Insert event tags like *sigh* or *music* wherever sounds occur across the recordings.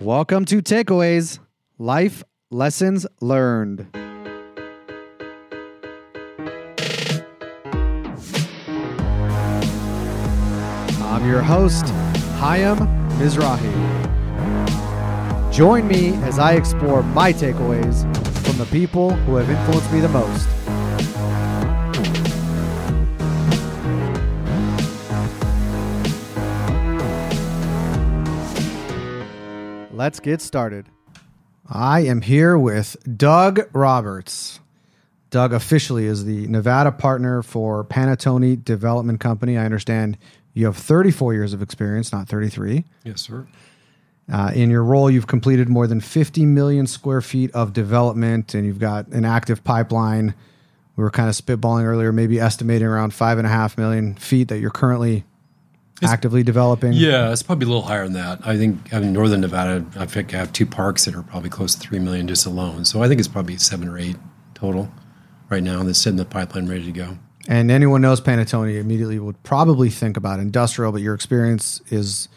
Welcome to Takeaways Life Lessons Learned. I'm your host, Hayam Mizrahi. Join me as I explore my takeaways from the people who have influenced me the most. Let's get started. I am here with Doug Roberts. Doug officially is the Nevada partner for Panattoni Development Company. I understand you have 34 years of experience, not 33. Yes, sir. Uh, in your role, you've completed more than 50 million square feet of development, and you've got an active pipeline. We were kind of spitballing earlier, maybe estimating around five and a half million feet that you're currently actively developing. Yeah, it's probably a little higher than that. I think in northern Nevada, I think I have two parks that are probably close to three million just alone. So I think it's probably seven or eight total right now that's sitting in the pipeline ready to go. And anyone knows Panattoni immediately would probably think about industrial, but your experience is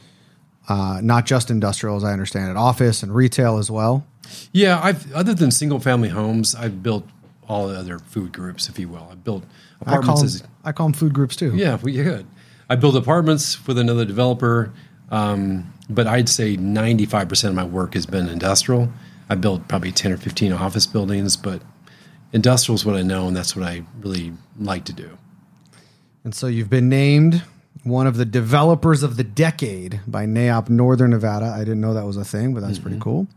uh, not just industrial, as I understand it, office and retail as well. Yeah, I've other than single family homes, I've built all the other food groups, if you will. I've built I call, apartments. them, as, I call them food groups too. yeah, you could. I built apartments with another developer, um, but I'd say 95% of my work has been industrial. I built probably 10 or 15 office buildings, but industrial is what I know, and that's what I really like to do. And so you've been named one of the developers of the decade by NAIOP Northern Nevada. I didn't know that was a thing, but that's pretty cool.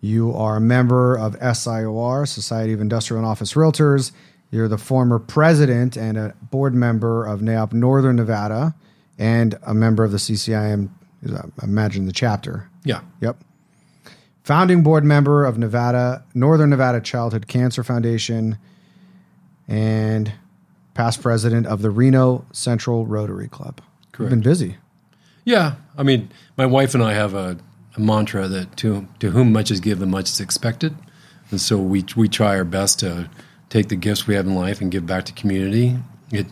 You are a member of SIOR, Society of Industrial and Office Realtors. You're the former president and a board member of NAIOP Northern Nevada and a member of the CCIM, I imagine the chapter. Yeah. Yep. Founding board member of Nevada, Northern Nevada Childhood Cancer Foundation, and past president of the Reno Central Rotary Club. You've Correct. been busy. Yeah. I mean, my wife and I have a, a mantra that to, to whom much is given, much is expected. And so we, we try our best to take the gifts we have in life and give back to community. It,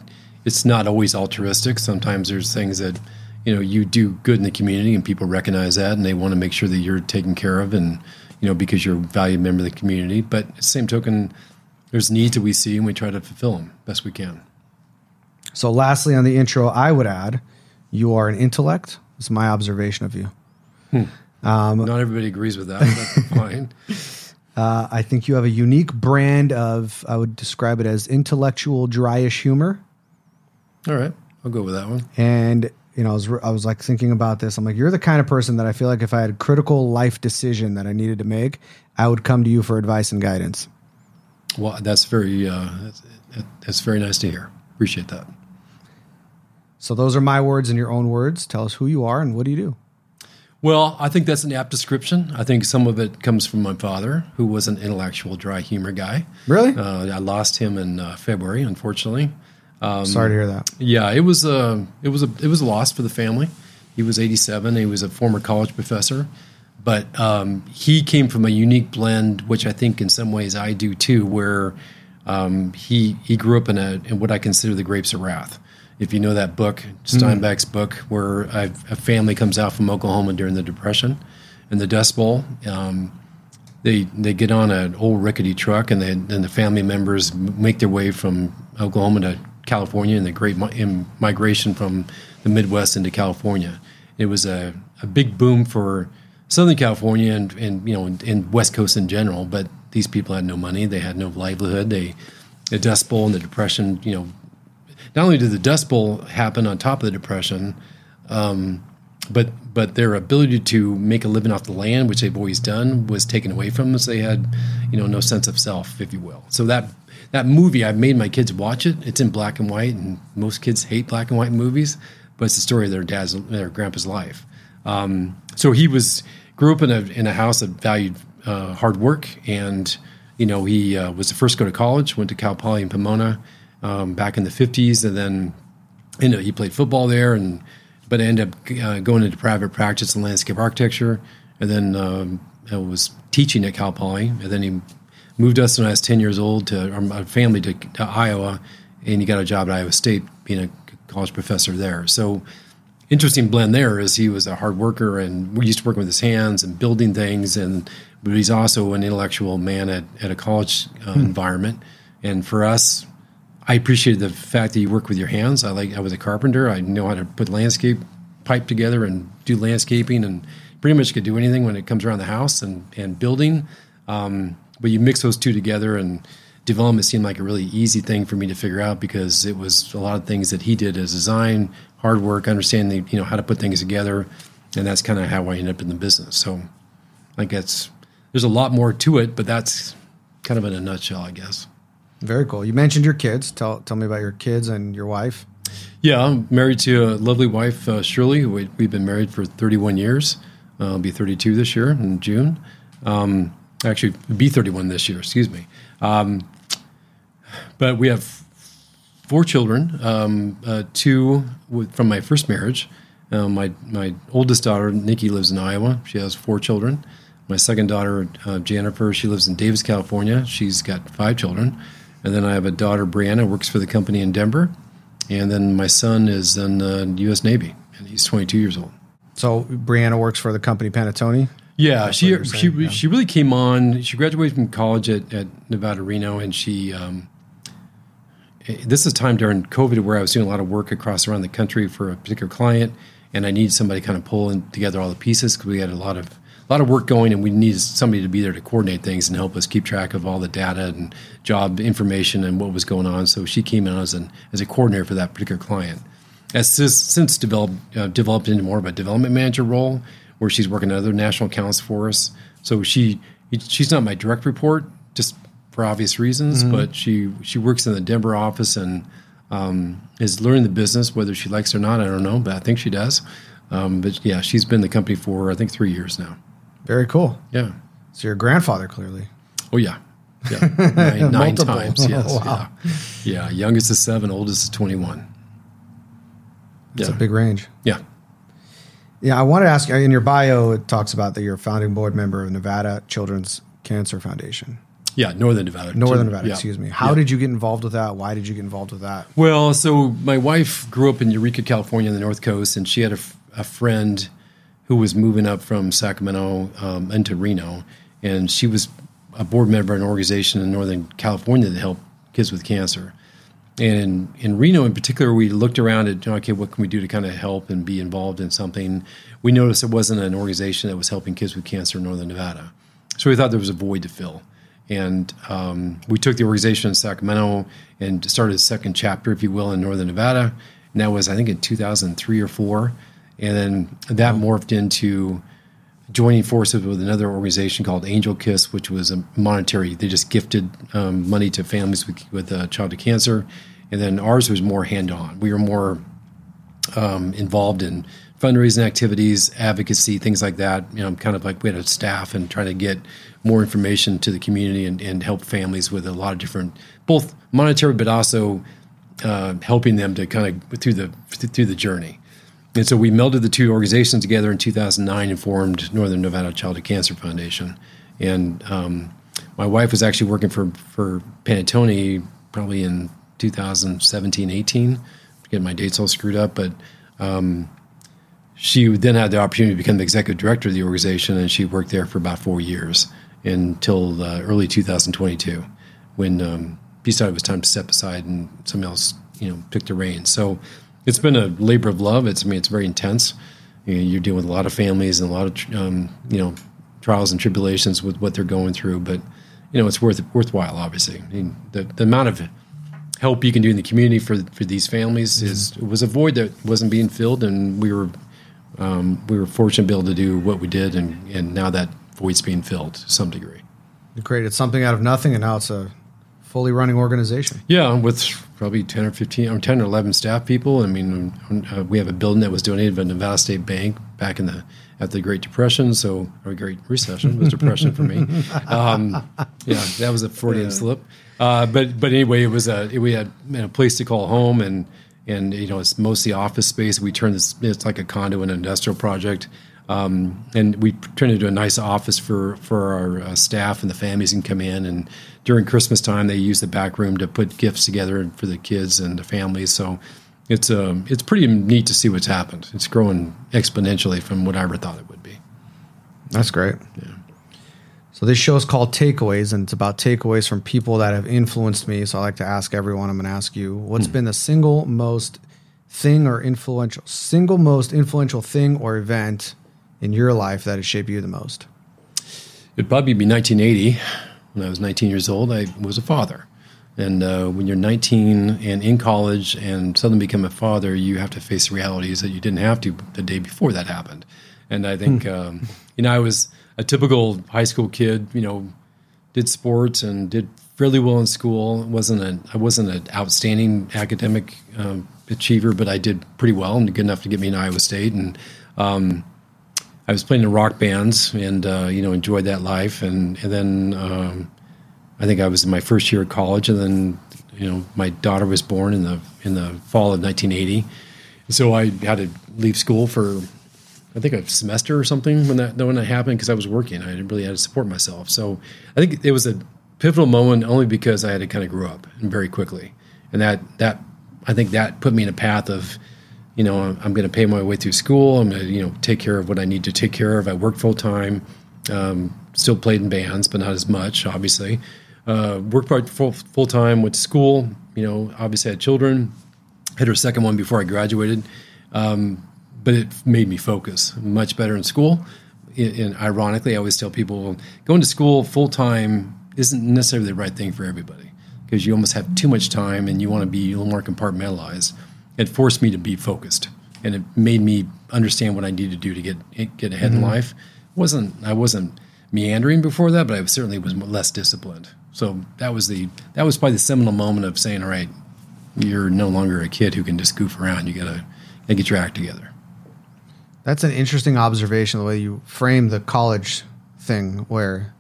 it's not always altruistic. Sometimes there's things that, you know, you do good in the community and people recognize that and they want to make sure that you're taken care of and, you know, because you're a valued member of the community. But same token, there's needs that we see and we try to fulfill them best we can. So, lastly, on the intro, I would add you are an intellect. It's my observation of you. Hmm. Um, not everybody agrees with that, but fine. *laughs* Uh, I think you have a unique brand of, I would describe it as intellectual, dryish humor. All right. I'll go with that one. And you know, I was I was like thinking about this. I'm like, you're the kind of person that I feel like if I had a critical life decision that I needed to make, I would come to you for advice and guidance. Well, that's very uh, that's, that's very nice to hear. Appreciate that. So those are my words and your own words. Tell us who you are and what do you do. Well, I think that's an apt description. I think some of it comes from my father, who was an intellectual, dry humor guy. Really? Uh, I lost him in uh, February, unfortunately. Sorry to hear that. Yeah, it was a it was a it was a loss for the family. He was 87. He was a former college professor, but um, he came from a unique blend, which I think in some ways I do too, where um, he he grew up in a in what I consider the grapes of wrath. If you know that book, Steinbeck's book, where a, a family comes out from Oklahoma during the Depression, and the Dust Bowl. Um, they they get on an old rickety truck and they and the family members make their way from Oklahoma to California and the great im- migration from the Midwest into California. It was a, a big boom for Southern California and, and you know and West Coast in general. But these people had no money, they had no livelihood. They the Dust Bowl and the Depression. You know, not only did the Dust Bowl happen on top of the Depression, um, but but their ability to make a living off the land, which they've always done, was taken away from them. So they had, you know, no sense of self, if you will. So that that movie, I've made my kids watch it. It's in black and white, and most kids hate black and white movies, but it's the story of their dad's, their grandpa's life. Um, so he was grew up in a in a house that valued uh, hard work, and you know he uh, was the first to go to college. Went to Cal Poly in Pomona um, back in the fifties, and then you know he played football there and but I ended up uh, going into private practice in landscape architecture, and then um, I was teaching at Cal Poly, and then he moved us when I was ten years old to our, our family to, to Iowa, and he got a job at Iowa State being a college professor there. So interesting blend there is he was a hard worker and we used to work with his hands and building things. And but he's also an intellectual man at, at a college uh, hmm. environment. And for us i appreciated the fact that you work with your hands i like i was a carpenter i know how to put landscape pipe together and do landscaping and pretty much could do anything when it comes around the house and, and building um, but you mix those two together and development seemed like a really easy thing for me to figure out because it was a lot of things that he did as design hard work, understanding you know how to put things together, and that's kind of how I ended up in the business. So, I guess there's a lot more to it, but that's kind of in a nutshell, I guess. Very cool. You mentioned your kids. Tell tell me about your kids and your wife. Yeah, I'm married to a lovely wife, uh, Shirley. We, have been married for 31 years. Uh, I'll be 32 this year in June. Um, actually, be 31 this year. Excuse me. Um, but we have four children, um, uh, two with, from my first marriage. Um, my my oldest daughter Nikki lives in Iowa. She has four children. My second daughter uh, Jennifer, she lives in Davis, California. She's got five children, and then I have a daughter Brianna, works for the company in Denver, and then my son is in the U.S. Navy, and he's 22 years old. So Brianna works for the company Panattoni. Yeah, That's she she yeah. she really came on. She graduated from college at, at Nevada Reno, and she um, this is a time during COVID where I was doing a lot of work across around the country for a particular client, and I needed somebody kind of pulling together all the pieces because we had a lot of a lot of work going, and we needed somebody to be there to coordinate things and help us keep track of all the data and job information and what was going on. So she came in as an as a coordinator for that particular client. Has since developed uh, developed into more of a development manager role, where she's working at other national accounts for us. So she she's not my direct report, just for obvious reasons, mm-hmm. but she she works in the Denver office and um, is learning the business. Whether she likes it or not, I don't know, but I think she does. Um, but yeah, she's been the company for I think three years now. Very cool. Yeah. So your grandfather clearly. Oh yeah. Yeah, *laughs* nine, nine times. Yes. Oh, *laughs* wow. Yeah. yeah. Youngest is seven, oldest is twenty-one. That's yeah. a big range. Yeah. Yeah, I wanted to ask in your bio, it talks about that you're a founding board member of Nevada Children's Cancer Foundation. Yeah, Northern Nevada. Northern Nevada, yeah. excuse me. How yeah. did you get involved with that? Why did you get involved with that? Well, so my wife grew up in Eureka, California, on the North Coast, and she had a, a friend who was moving up from Sacramento um, into Reno, and she was a board member of an organization in Northern California that helped kids with cancer. And in, in Reno, in particular, we looked around at okay, what can we do to kind of help and be involved in something? We noticed it wasn't an organization that was helping kids with cancer in Northern Nevada, so we thought there was a void to fill. And um, we took the organization in Sacramento and started a second chapter, if you will, in Northern Nevada. And that was, I think, in 2003 or four. And then that morphed into joining forces with another organization called Angel Kiss, which was a monetary. They just gifted um, money to families with, with uh, childhood cancer. And then ours was more hand on. We were more um, involved in fundraising activities, advocacy, things like that. You know, kind of like we had a staff and trying to get more information to the community and, and help families with a lot of different, both monetary, but also uh, helping them to kind of through the through the journey. And so we melded the two organizations together in 2009 and formed Northern Nevada Childhood Cancer Foundation. And um, my wife was actually working for for Panattoni probably in 2017, 18. Get my dates all screwed up, but um, she then had the opportunity to become the executive director of the organization, and she worked there for about four years until uh, early 2022, when um, he decided it was time to step aside and somebody else, you know, took the reins. So it's been a labor of love. It's I mean, it's very intense. You know, you're dealing with a lot of families and a lot of um, you know trials and tribulations with what they're going through, but you know, it's worth worthwhile. Obviously, I mean, the the amount of help you can do in the community for for these families mm-hmm. is was a void that wasn't being filled, and we were um, we were fortunate to be able to do what we did, and, and now that void's being filled to some degree. You created something out of nothing, and now it's a fully running organization. Yeah, with probably 10 or 15, or 10 or 11 staff people. I mean, uh, we have a building that was donated by Nevada State Bank back in the at the Great Depression, so or Great Recession was depression for me. *laughs* Um, yeah, that was a Freudian yeah. slip. Uh, but but anyway, it was a we had a place to call home, and and you know it's mostly office space. We turned this it's like a condo and industrial project, um, and we turned it into a nice office for for our uh, staff and the families can come in. And during Christmas time, they use the back room to put gifts together for the kids and the families. So it's um, it's pretty neat to see what's happened. It's growing exponentially from what I ever thought it would be. That's great. Yeah. So this show is called Takeaways, and it's about takeaways from people that have influenced me. So I like to ask everyone. I'm going to ask you, what's hmm. been the single most thing or influential, single most influential thing or event in your life that has shaped you the most? It'd probably be 1980. When I was 19 years old, I was a father. And uh, when you're 19 and in college and suddenly become a father, you have to face the realities that you didn't have to the day before that happened. And I think, hmm. um, you know, I was a typical high school kid, you know, did sports and did fairly well in school. wasn't a, I wasn't an outstanding academic um, achiever, but I did pretty well and good enough to get me in Iowa State. And um, I was playing in rock bands and, uh, you know, enjoyed that life. And, and then um, I think I was in my first year of college, and then you know my daughter was born in the in the fall of 1980. So I had to leave school for I think a semester or something when that when that happened because I was working. I didn't really had to support myself. So I think it was a pivotal moment only because I had to kind of grow up and very quickly, and that that I think that put me in a path of you know I'm going to pay my way through school. I'm going to you know take care of what I need to take care of. I work full time. Um, still played in bands, but not as much, obviously uh, worked part full, full time, to school. You know, obviously had children. Had her second one before I graduated, um, but it made me focus much better in school. And ironically, I always tell people going to school full time isn't necessarily the right thing for everybody because you almost have too much time and you want to be a little more compartmentalized. It forced me to be focused, and it made me understand what I needed to do to get get ahead mm-hmm. in life. Wasn't I wasn't meandering before that, but I certainly was less disciplined. So that was the that was probably the seminal moment of saying, all right, you're no longer a kid who can just goof around. You gotta, gotta get your act together. That's an interesting observation the way you frame the college thing where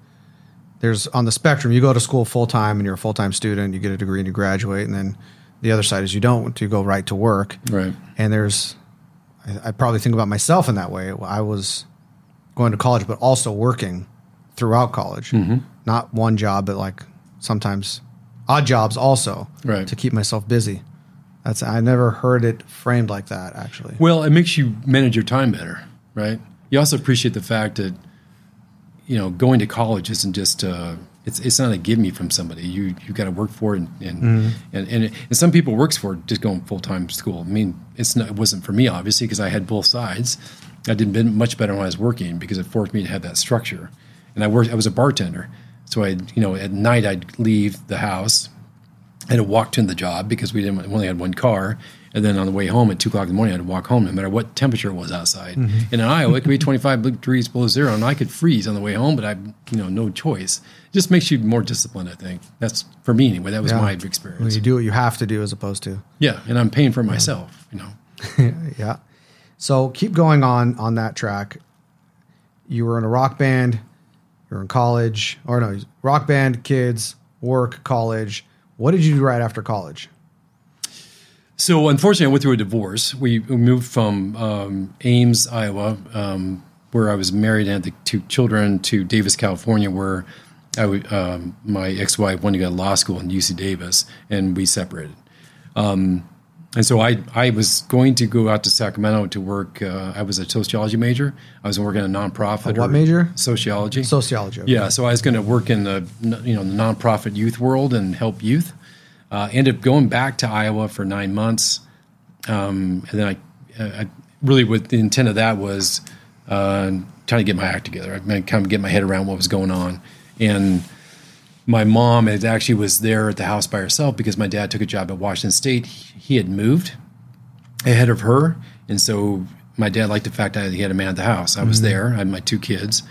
there's on the spectrum you go to school full time and you're a full time student, you get a degree and you graduate, and then the other side is you don't, you go right to work. Right. And there's I, I probably think about myself in that way. I was going to college but also working throughout college. Mm-hmm. Not one job, but like sometimes odd jobs also right. to keep myself busy. That's I never heard it framed like that actually. Well, it makes you manage your time better, right? You also appreciate the fact that you know going to college isn't just uh, it's it's not a give me from somebody. You you got to work for it, and and, mm-hmm. and and, and some people works for it just going full time school. I mean, it's not it wasn't for me obviously because I had both sides. I did much better when I was working because it forced me to have that structure and I worked. I was a bartender, so I, you know, at night I'd leave the house. I had to walk to the job because we didn't we only had one car, and then on the way home at two o'clock in the morning, I had to walk home no matter what temperature it was outside. Mm-hmm. And in Iowa, it could be *laughs* twenty five degrees below zero, and I could freeze on the way home, but I, you know, no choice. It just makes you more disciplined. I think that's for me anyway. That was yeah. my experience. When you do what you have to do as opposed to yeah, and I'm paying for myself. You know. *laughs* yeah. So keep going on on that track. You were in a rock band you're in college, or no, rock band, kids, work, college. What did you do right after college? So, unfortunately, I went through a divorce. We, moved from um, Ames, Iowa, um, where I was married and had the two children, to Davis, California, where I um, my ex-wife wanted to go to law school in UC Davis, and we separated. Um, and so I, I was going to go out to Sacramento to work. Uh, I was a sociology major. I was working in a nonprofit. A what major? Sociology. Sociology. Okay. Yeah. So I was going to work in the you know the nonprofit youth world and help youth. Uh, ended up going back to Iowa for nine months, um, and then I, I, really with the intent of that was uh, trying to get my act together. I mean, kind of get my head around what was going on, and my mom actually was there at the house by herself because my dad took a job at Washington State. He had moved ahead of her, and so my dad liked the fact that he had a man at the house. I was mm-hmm. there. I had my two kids.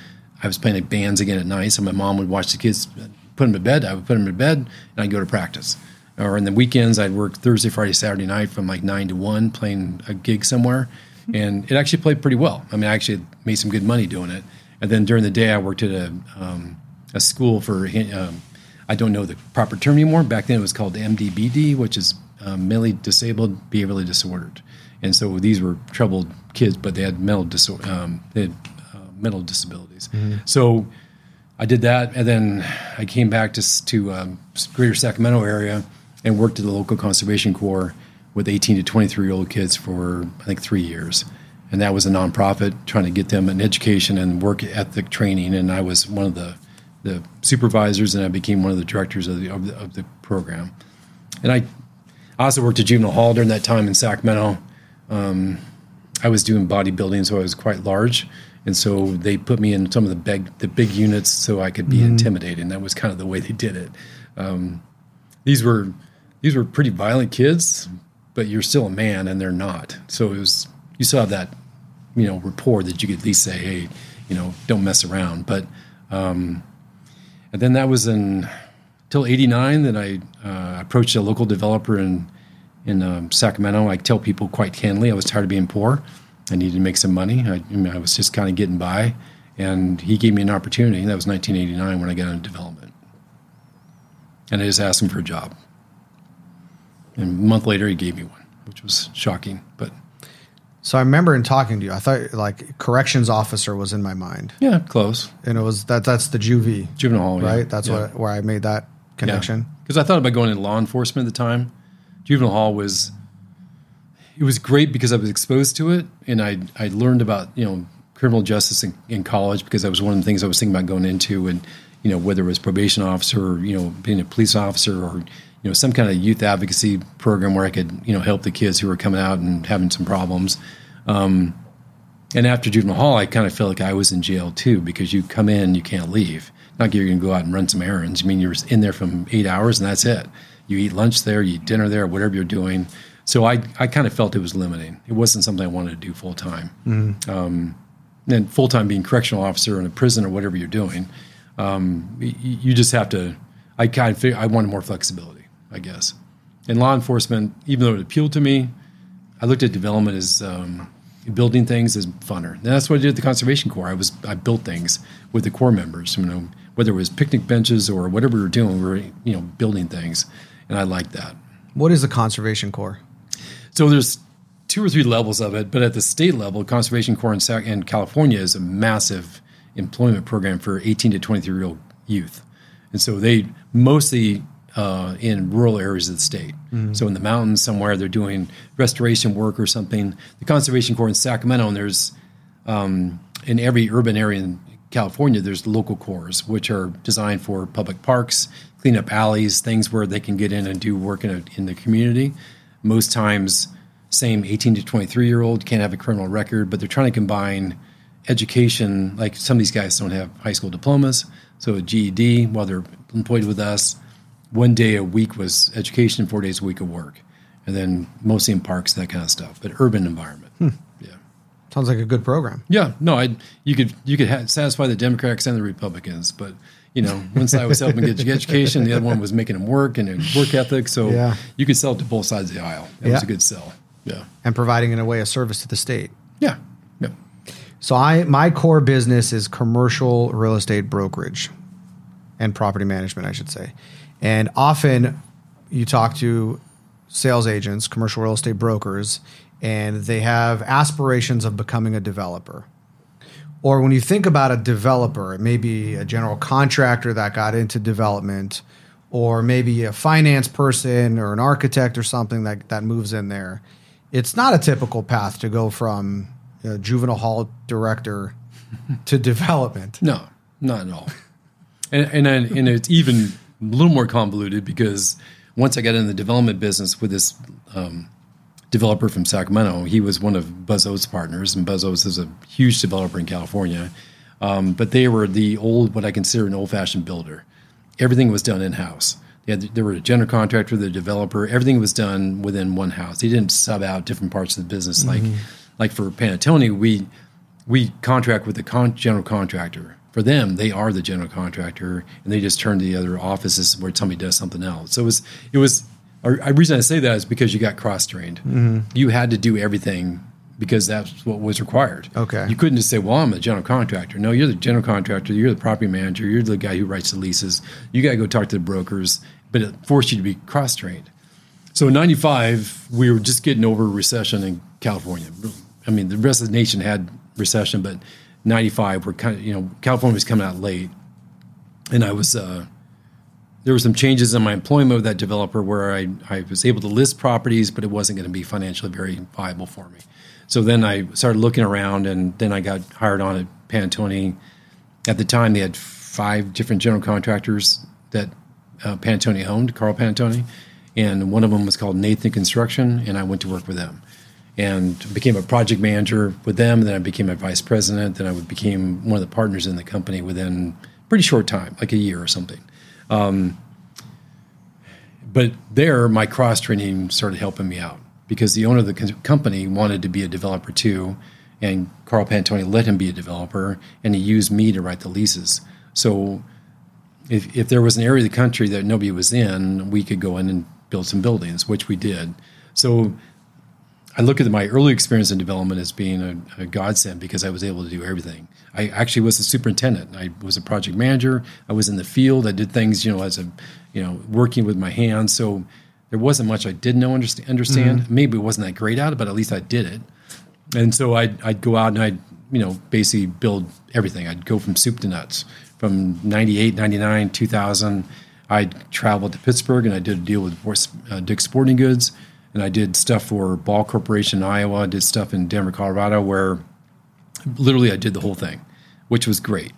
I was playing bands again at night, so my mom would watch the kids, put them to bed. I would put them to bed, and I'd go to practice. Or in the weekends, I'd work Thursday, Friday, Saturday night from like nine to one, playing a gig somewhere, and it actually played pretty well. I mean, I actually made some good money doing it. And then during the day, I worked at a um, a school for um, I don't know the proper term anymore. Back then it was called MDBD, which is um, mentally disabled, behaviorally disordered. And so these were troubled kids, but they had mental disorder, um, they had uh, mental disabilities. Mm-hmm. So I did that, and then I came back to to um, Greater Sacramento area and worked at the local conservation corps, with 18 to 23 year old kids for I think three years, and that was a nonprofit trying to get them an education and work ethic training. And I was one of the the supervisors, and I became one of the directors of the of the, of the program. And I I also worked at juvenile hall during that time in Sacramento. Um, I was doing bodybuilding, so I was quite large, and so they put me in some of the big the big units so I could be mm-hmm. intimidating. That was kind of the way they did it. Um, these were these were pretty violent kids, but you're still a man, and they're not. So it was you still have that you know rapport that you could at least say, hey, you know, don't mess around. But um, and then that was in till '89. Then I uh, approached a local developer in in um, Sacramento. I tell people quite candidly, I was tired of being poor. I needed to make some money. I, I, mean, I was just kind of getting by, and he gave me an opportunity. That was 1989 when I got into development, and I just asked him for a job. And a month later, he gave me one, which was shocking, but. So I remember in talking to you, I thought like corrections officer was in my mind. Yeah, close. And it was that that's the juvie juvenile hall, right? Yeah. That's yeah. what where I made that connection. Because yeah. I thought about going into law enforcement at the time. Juvenile hall was it was great because I was exposed to it, and I I learned about you know criminal justice in, in college because that was one of the things I was thinking about going into, and you know whether it was probation officer or you know being a police officer or you know some kind of youth advocacy program where I could you know help the kids who were coming out and having some problems. Um, and after juvenile hall, I kind of felt like I was in jail too because you come in, you can't leave. Not you're going to go out and run some errands. I mean, you're in there from eight hours and that's it. You eat lunch there, you eat dinner there, whatever you're doing. So I, I kind of felt it was limiting. It wasn't something I wanted to do full time. Mm-hmm. Um, and full time being correctional officer in a prison or whatever you're doing, um, you, you, just have to. I kind of figure, I wanted more flexibility, I guess. In law enforcement, even though it appealed to me, I looked at development as um, building things as funner. And that's what I did at the Conservation Corps. I was I built things with the Corps members. You know, whether it was picnic benches or whatever we were doing, we were you know building things, and I liked that. What is the Conservation Corps? So there's two or three levels of it, but at the state level, Conservation Corps in, in California is a massive employment program for 18 to 23 year old youth, and so they mostly uh, in rural areas of the state. Mm-hmm. So in the mountains somewhere, they're doing restoration work or something. The Conservation Corps in Sacramento, and there's um, in every urban area in California, there's local corps which are designed for public parks, clean up alleys, things where they can get in and do work in, a, in the community most times same 18 to 23 year old can't have a criminal record but they're trying to combine education like some of these guys don't have high school diplomas so a ged while they're employed with us one day a week was education four days a week of work and then mostly in parks that kind of stuff but urban environment hmm. yeah sounds like a good program yeah no i you could you could ha- satisfy the democrats and the republicans but you know, one side was helping get education, the other one was making them work and work ethic. So yeah. you could sell it to both sides of the aisle. It yeah. was a good sell. Yeah. And providing in a way a service to the state. Yeah. Yeah. So I my core business is commercial real estate brokerage and property management, I should say. And often you talk to sales agents, commercial real estate brokers, and they have aspirations of becoming a developer or when you think about a developer, it may be a general contractor that got into development, or maybe a finance person or an architect or something that, that moves in there. It's not a typical path to go from a juvenile hall director *laughs* to development. No, not at all. And, and, and it's even a little more convoluted because once I got in the development business with this um, developer from Sacramento. He was one of Buzz Oates' partners, and Buzz Oates is a huge developer in California. Um, but they were the old, what I consider an old-fashioned builder. Everything was done in-house. They, had, they were a general contractor, the developer. Everything was done within one house. They didn't sub out different parts of the business. Mm-hmm. Like, like for Panattoni, we we contract with the con- general contractor. For them, they are the general contractor, and they just turn to the other offices where somebody does something else. So it was it was the reason I say that is because you got cross trained. Mm-hmm. You had to do everything because that's what was required. Okay. You couldn't just say, "Well, I'm a general contractor." No, you're the general contractor. You're the property manager. You're the guy who writes the leases. You got to go talk to the brokers, but it forced you to be cross trained. So in '95, we were just getting over a recession in California. I mean, the rest of the nation had recession, but '95, we're kind of you know California was coming out late, and I was. Uh, there were some changes in my employment with that developer where I, I was able to list properties, but it wasn't going to be financially very viable for me. So then I started looking around, and then I got hired on at Panattoni. At the time, they had five different general contractors that uh, Panattoni owned, Carl Panattoni, and one of them was called Nathan Construction, and I went to work with them and became a project manager with them. Then I became a vice president. Then I became one of the partners in the company within pretty short time, like a year or something. Um, but there, my cross training started helping me out because the owner of the company wanted to be a developer too, and Carl Panattoni let him be a developer, and he used me to write the leases. So, if if there was an area of the country that nobody was in, we could go in and build some buildings, which we did. So I look at my early experience in development as being a, a, godsend because I was able to do everything. I actually was a superintendent. I was a project manager. I was in the field. I did things, you know, as a, you know, working with my hands. So there wasn't much I didn't know understand. understand. Mm-hmm. Maybe it wasn't that great at it, but at least I did it. And so I'd, I'd go out and I'd, you know, basically build everything. I'd go from soup to nuts. From 98, 99, 2000, I traveled to Pittsburgh and I did a deal with uh, Dick's Sporting Goods and I did stuff for Ball Corporation in Iowa. I did stuff in Denver, Colorado, where literally I did the whole thing, which was great.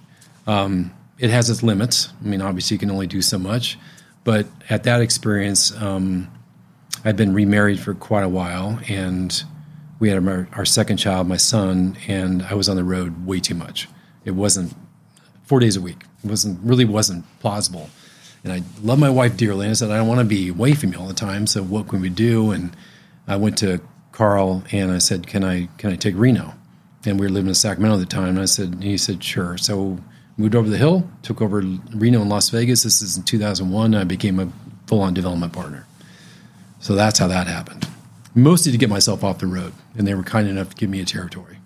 Um, it has its limits. I mean, obviously, you can only do so much. But at that experience, um, I'd been remarried for quite a while, and we had our, our, second child, my son, and I was on the road way too much. It wasn't four days a week. It wasn't really wasn't plausible and I love my wife dearly. And I said, I don't want to be away from you all the time. So what can we do? And I went to Carl and I said, Can I can I take Reno? And we were living in Sacramento at the time. And I said, he said, Sure. So moved over the hill, took over Reno and Las Vegas. This is in 2001. I became a full on development partner. So that's how that happened. Mostly to get myself off the road, and they were kind enough to give me a territory.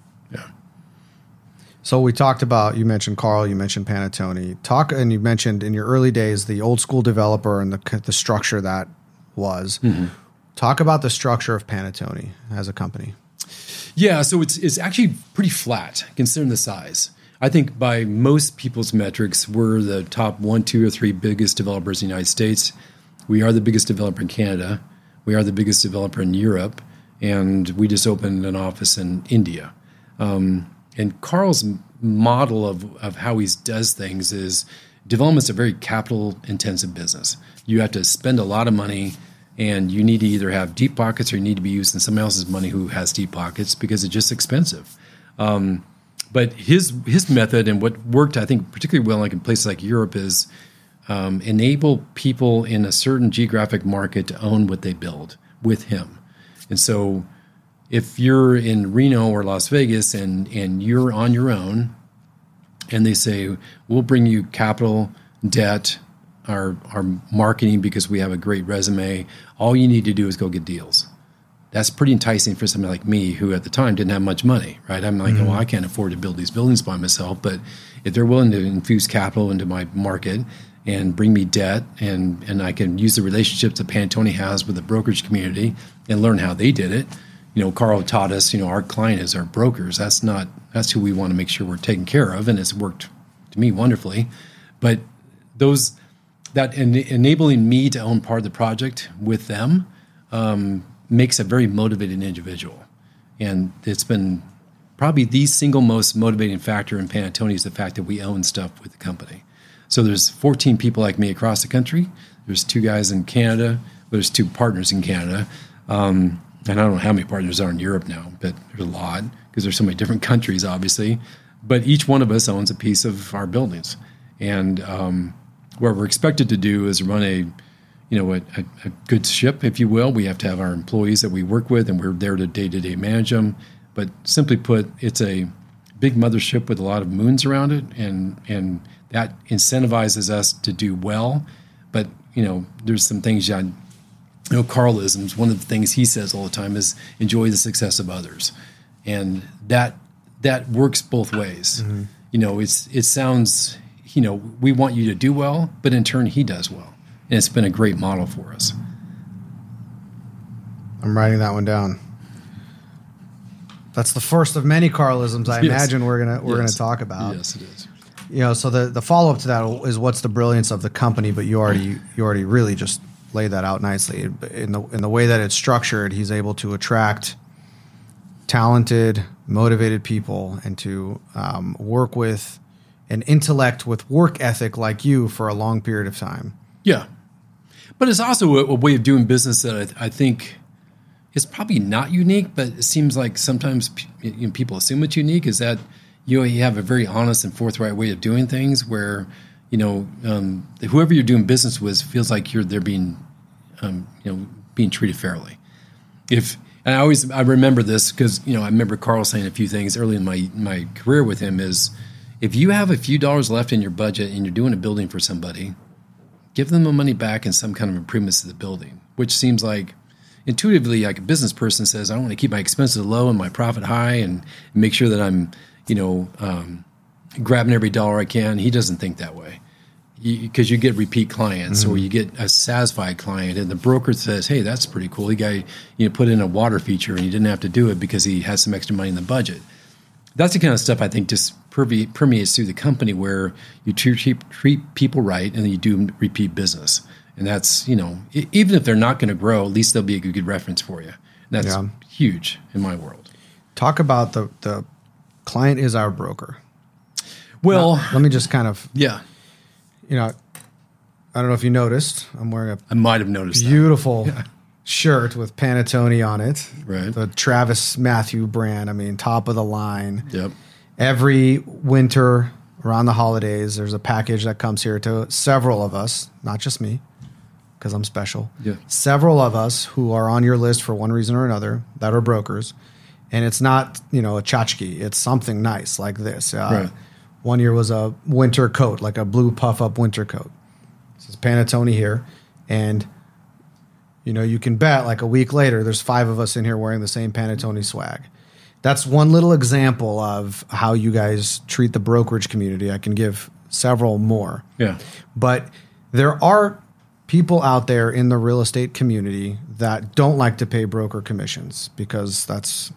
So we talked about you mentioned Carl, you mentioned Panattoni. Talk and you mentioned in your early days the old school developer and the the structure that was. Mm-hmm. Talk about the structure of Panattoni as a company. Yeah, so it's it's actually pretty flat considering the size. I think by most people's metrics, we're the top one, two, or three biggest developers in the United States. We are the biggest developer in Canada. We are the biggest developer in Europe, and we just opened an office in India. Um, and Carl's model of, of how he does things is development's a very capital intensive business. You have to spend a lot of money and you need to either have deep pockets or you need to be using somebody else's money who has deep pockets because it's just expensive. Um, but his his method and what worked, I think, particularly well, like in places like Europe, is um, enable people in a certain geographic market to own what they build with him. And so if you're in Reno or Las Vegas and and you're on your own, and they say we'll bring you capital, debt, our our marketing because we have a great resume. All you need to do is go get deals. That's pretty enticing for somebody like me who at the time didn't have much money, right? I'm like, mm-hmm. well, I can't afford to build these buildings by myself, but if they're willing to infuse capital into my market and bring me debt and and I can use the relationships that Panattoni has with the brokerage community and learn how they did it, you know, Carl taught us, you know, our client is our brokers. That's not that's who we want to make sure we're taken care of, and it's worked to me wonderfully. But those that en- enabling me to own part of the project with them um, makes a very motivated individual, and it's been probably the single most motivating factor in Panattoni is the fact that we own stuff with the company. So there's 14 people like me across the country. There's two guys in Canada. There's two partners in Canada. Um, and I don't know how many partners are in Europe now, but there's a lot because there's so many different countries, obviously. But each one of us owns a piece of our buildings, and um, what we're expected to do is run a, you know, a, a, a, good ship, if you will. We have to have our employees that we work with, and we're there to day to day manage them. But simply put, it's a big mothership with a lot of moons around it, and and that incentivizes us to do well. But you know, there's some things you you know, Carlisms, one of the things he says all the time is enjoy the success of others. And that that works both ways. Mm-hmm. You know, it's it sounds, you know, we want you to do well, but in turn he does well. And it's been a great model for us. I'm writing that one down. That's the first of many Carlisms I *laughs* yes. imagine we're gonna we're yes. gonna talk about. Yes, it is. you know, so the, the follow up to that is what's the brilliance of the company, but you already you already really just laid that out nicely in the in the way that it's structured. He's able to attract talented, motivated people and to um, work with an intellect with work ethic like you for a long period of time. Yeah, but it's also a, a way of doing business that I, I, think is probably not unique, but it seems like sometimes you know, people assume it's unique. Is that you know, you have a very honest and forthright way of doing things where you know um, whoever you're doing business with feels like you're they're being um, you know being treated fairly. If and I always I remember this because you know I remember Carl saying a few things early in my my career with him is if you have a few dollars left in your budget and you're doing a building for somebody, give them the money back in some kind of improvements to the building, which seems like intuitively like a business person says I want to keep my expenses low and my profit high and make sure that I'm you know um, grabbing every dollar I can. He doesn't think that way because you, you, get repeat clients mm-hmm. or you get a satisfied client and the broker says hey that's pretty cool. He got you know put in a water feature and he didn't have to do it because he has some extra money in the budget. That's the kind of stuff i think just permeates through the company where you treat, treat people right and you do repeat business. And that's you know even if they're not going to grow at least they'll be a good, good reference for you. And that's yeah. huge in my world. Talk about the the client is our broker. Well now, let me just kind of yeah you know, I don't know if you noticed. I'm wearing a I might have noticed beautiful *laughs* shirt with Panattoni on it. Right. The Travis Matthew brand. I mean, top of the line. Yep. Every winter around the holidays, there's a package that comes here to several of us, not just me, because I'm special. Yeah. Several of us who are on your list for one reason or another that are brokers. And it's not, you know, a tchotchke. It's something nice like this. Uh, right one year was a winter coat, like a blue puff up winter coat. This is Panattoni here. And, you know, you can bet like a week later, there's five of us in here wearing the same Panattoni swag. That's one little example of how you guys treat the brokerage community. I can give several more. Yeah. But there are people out there in the real estate community that don't like to pay broker commissions because that's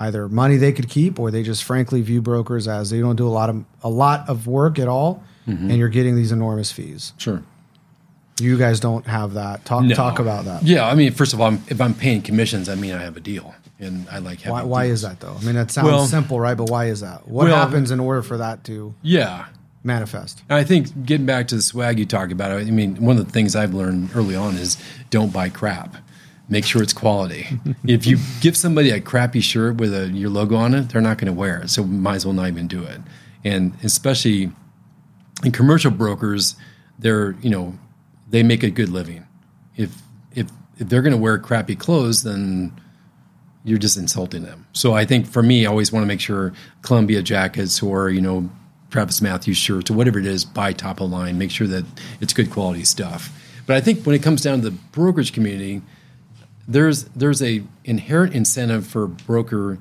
either money they could keep or they just frankly view brokers as they don't do a lot of a lot of work at all mm-hmm. and you're getting these enormous fees. Sure. You guys don't have that. Talk no. talk about that. Yeah, I mean, first of all, if I'm paying commissions, I mean I have a deal, and I like having. Why, why is that though? I mean, that sounds well, simple, right? But why is that? What well, happens in order for that to? Yeah, manifest. I think getting back to the swag you talk about, I mean, one of the things I've learned early on is don't buy crap make sure it's quality. *laughs* if you give somebody a crappy shirt with a, your logo on it, they're not going to wear it. So might as well not even do it. And especially in commercial brokers, they're you know they make a good living. If if if they're going to wear crappy clothes, then you're just insulting them. So I think for me, I always want to make sure Columbia jackets or you know Travis Matthews shirts or whatever it is, buy top of line. Make sure that it's good quality stuff. But I think when it comes down to the brokerage community, there's there's a inherent incentive for a broker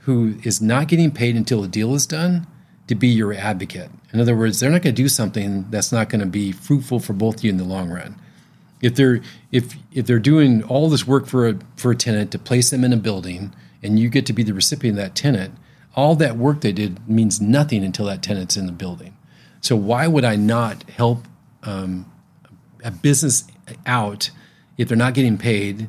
who is not getting paid until the deal is done to be your advocate. In other words, they're not going to do something that's not going to be fruitful for both of you in the long run. If they're if if they're doing all this work for a for a tenant to place them in a building and you get to be the recipient of that tenant, all that work they did means nothing until that tenant's in the building. So why would I not help um, a business out if they're not getting paid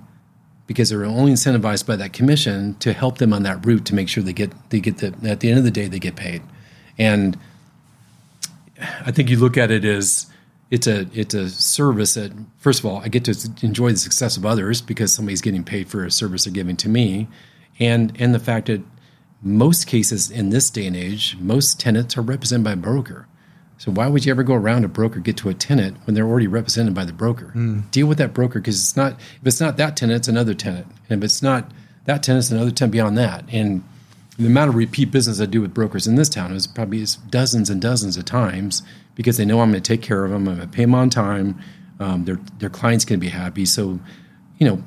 because they're only incentivized by that commission to help them on that route to make sure they get they get the at the end of the day they get paid. And I think you look at it as it's a it's a service that first of all I get to enjoy the success of others because somebody's getting paid for a service they're giving to me, and and the fact that most cases in this day and age most tenants are represented by a broker. So why would you ever go around a broker get to a tenant when they're already represented by the broker? Mm. Deal with that broker because it's not if it's not that tenant, it's another tenant, and if it's not that tenant, it's another tenant beyond that. And the amount of repeat business I do with brokers in this town is probably dozens and dozens of times because they know I'm going to take care of them. I'm going to pay them on time. Um, their their clients going to be happy. So, you know,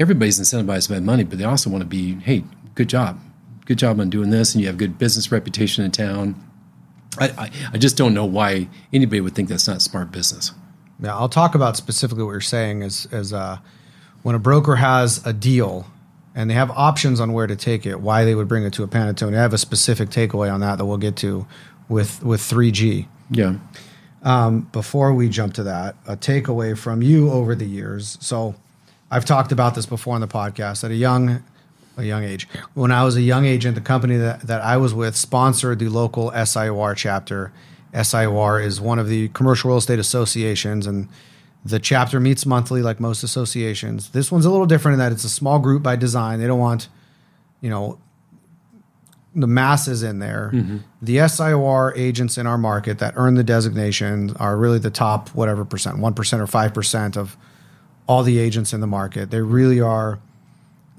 everybody's incentivized by money, but they also want to be, hey, good job, good job on doing this, and you have good business reputation in town I, I, I just don't know why anybody would think that's not smart business. Yeah, I'll talk about specifically what you're saying is is uh, when a broker has a deal and they have options on where to take it, why they would bring it to a Panattoni. I have a specific takeaway on that that we'll get to with with 3G. Yeah. Um, before we jump to that, a takeaway from you over the years. So, I've talked about this before on the podcast. At a young, a young age, when I was a young agent, the company that, that I was with sponsored the local SIOR chapter. SIOR is one of the commercial real estate associations, and the chapter meets monthly, like most associations. This one's a little different in that it's a small group by design. They don't want, you know, the masses in there. Mm-hmm. The SIOR agents in our market that earn the designation are really the top whatever percent, one percent or five percent of all the agents in the market. They really are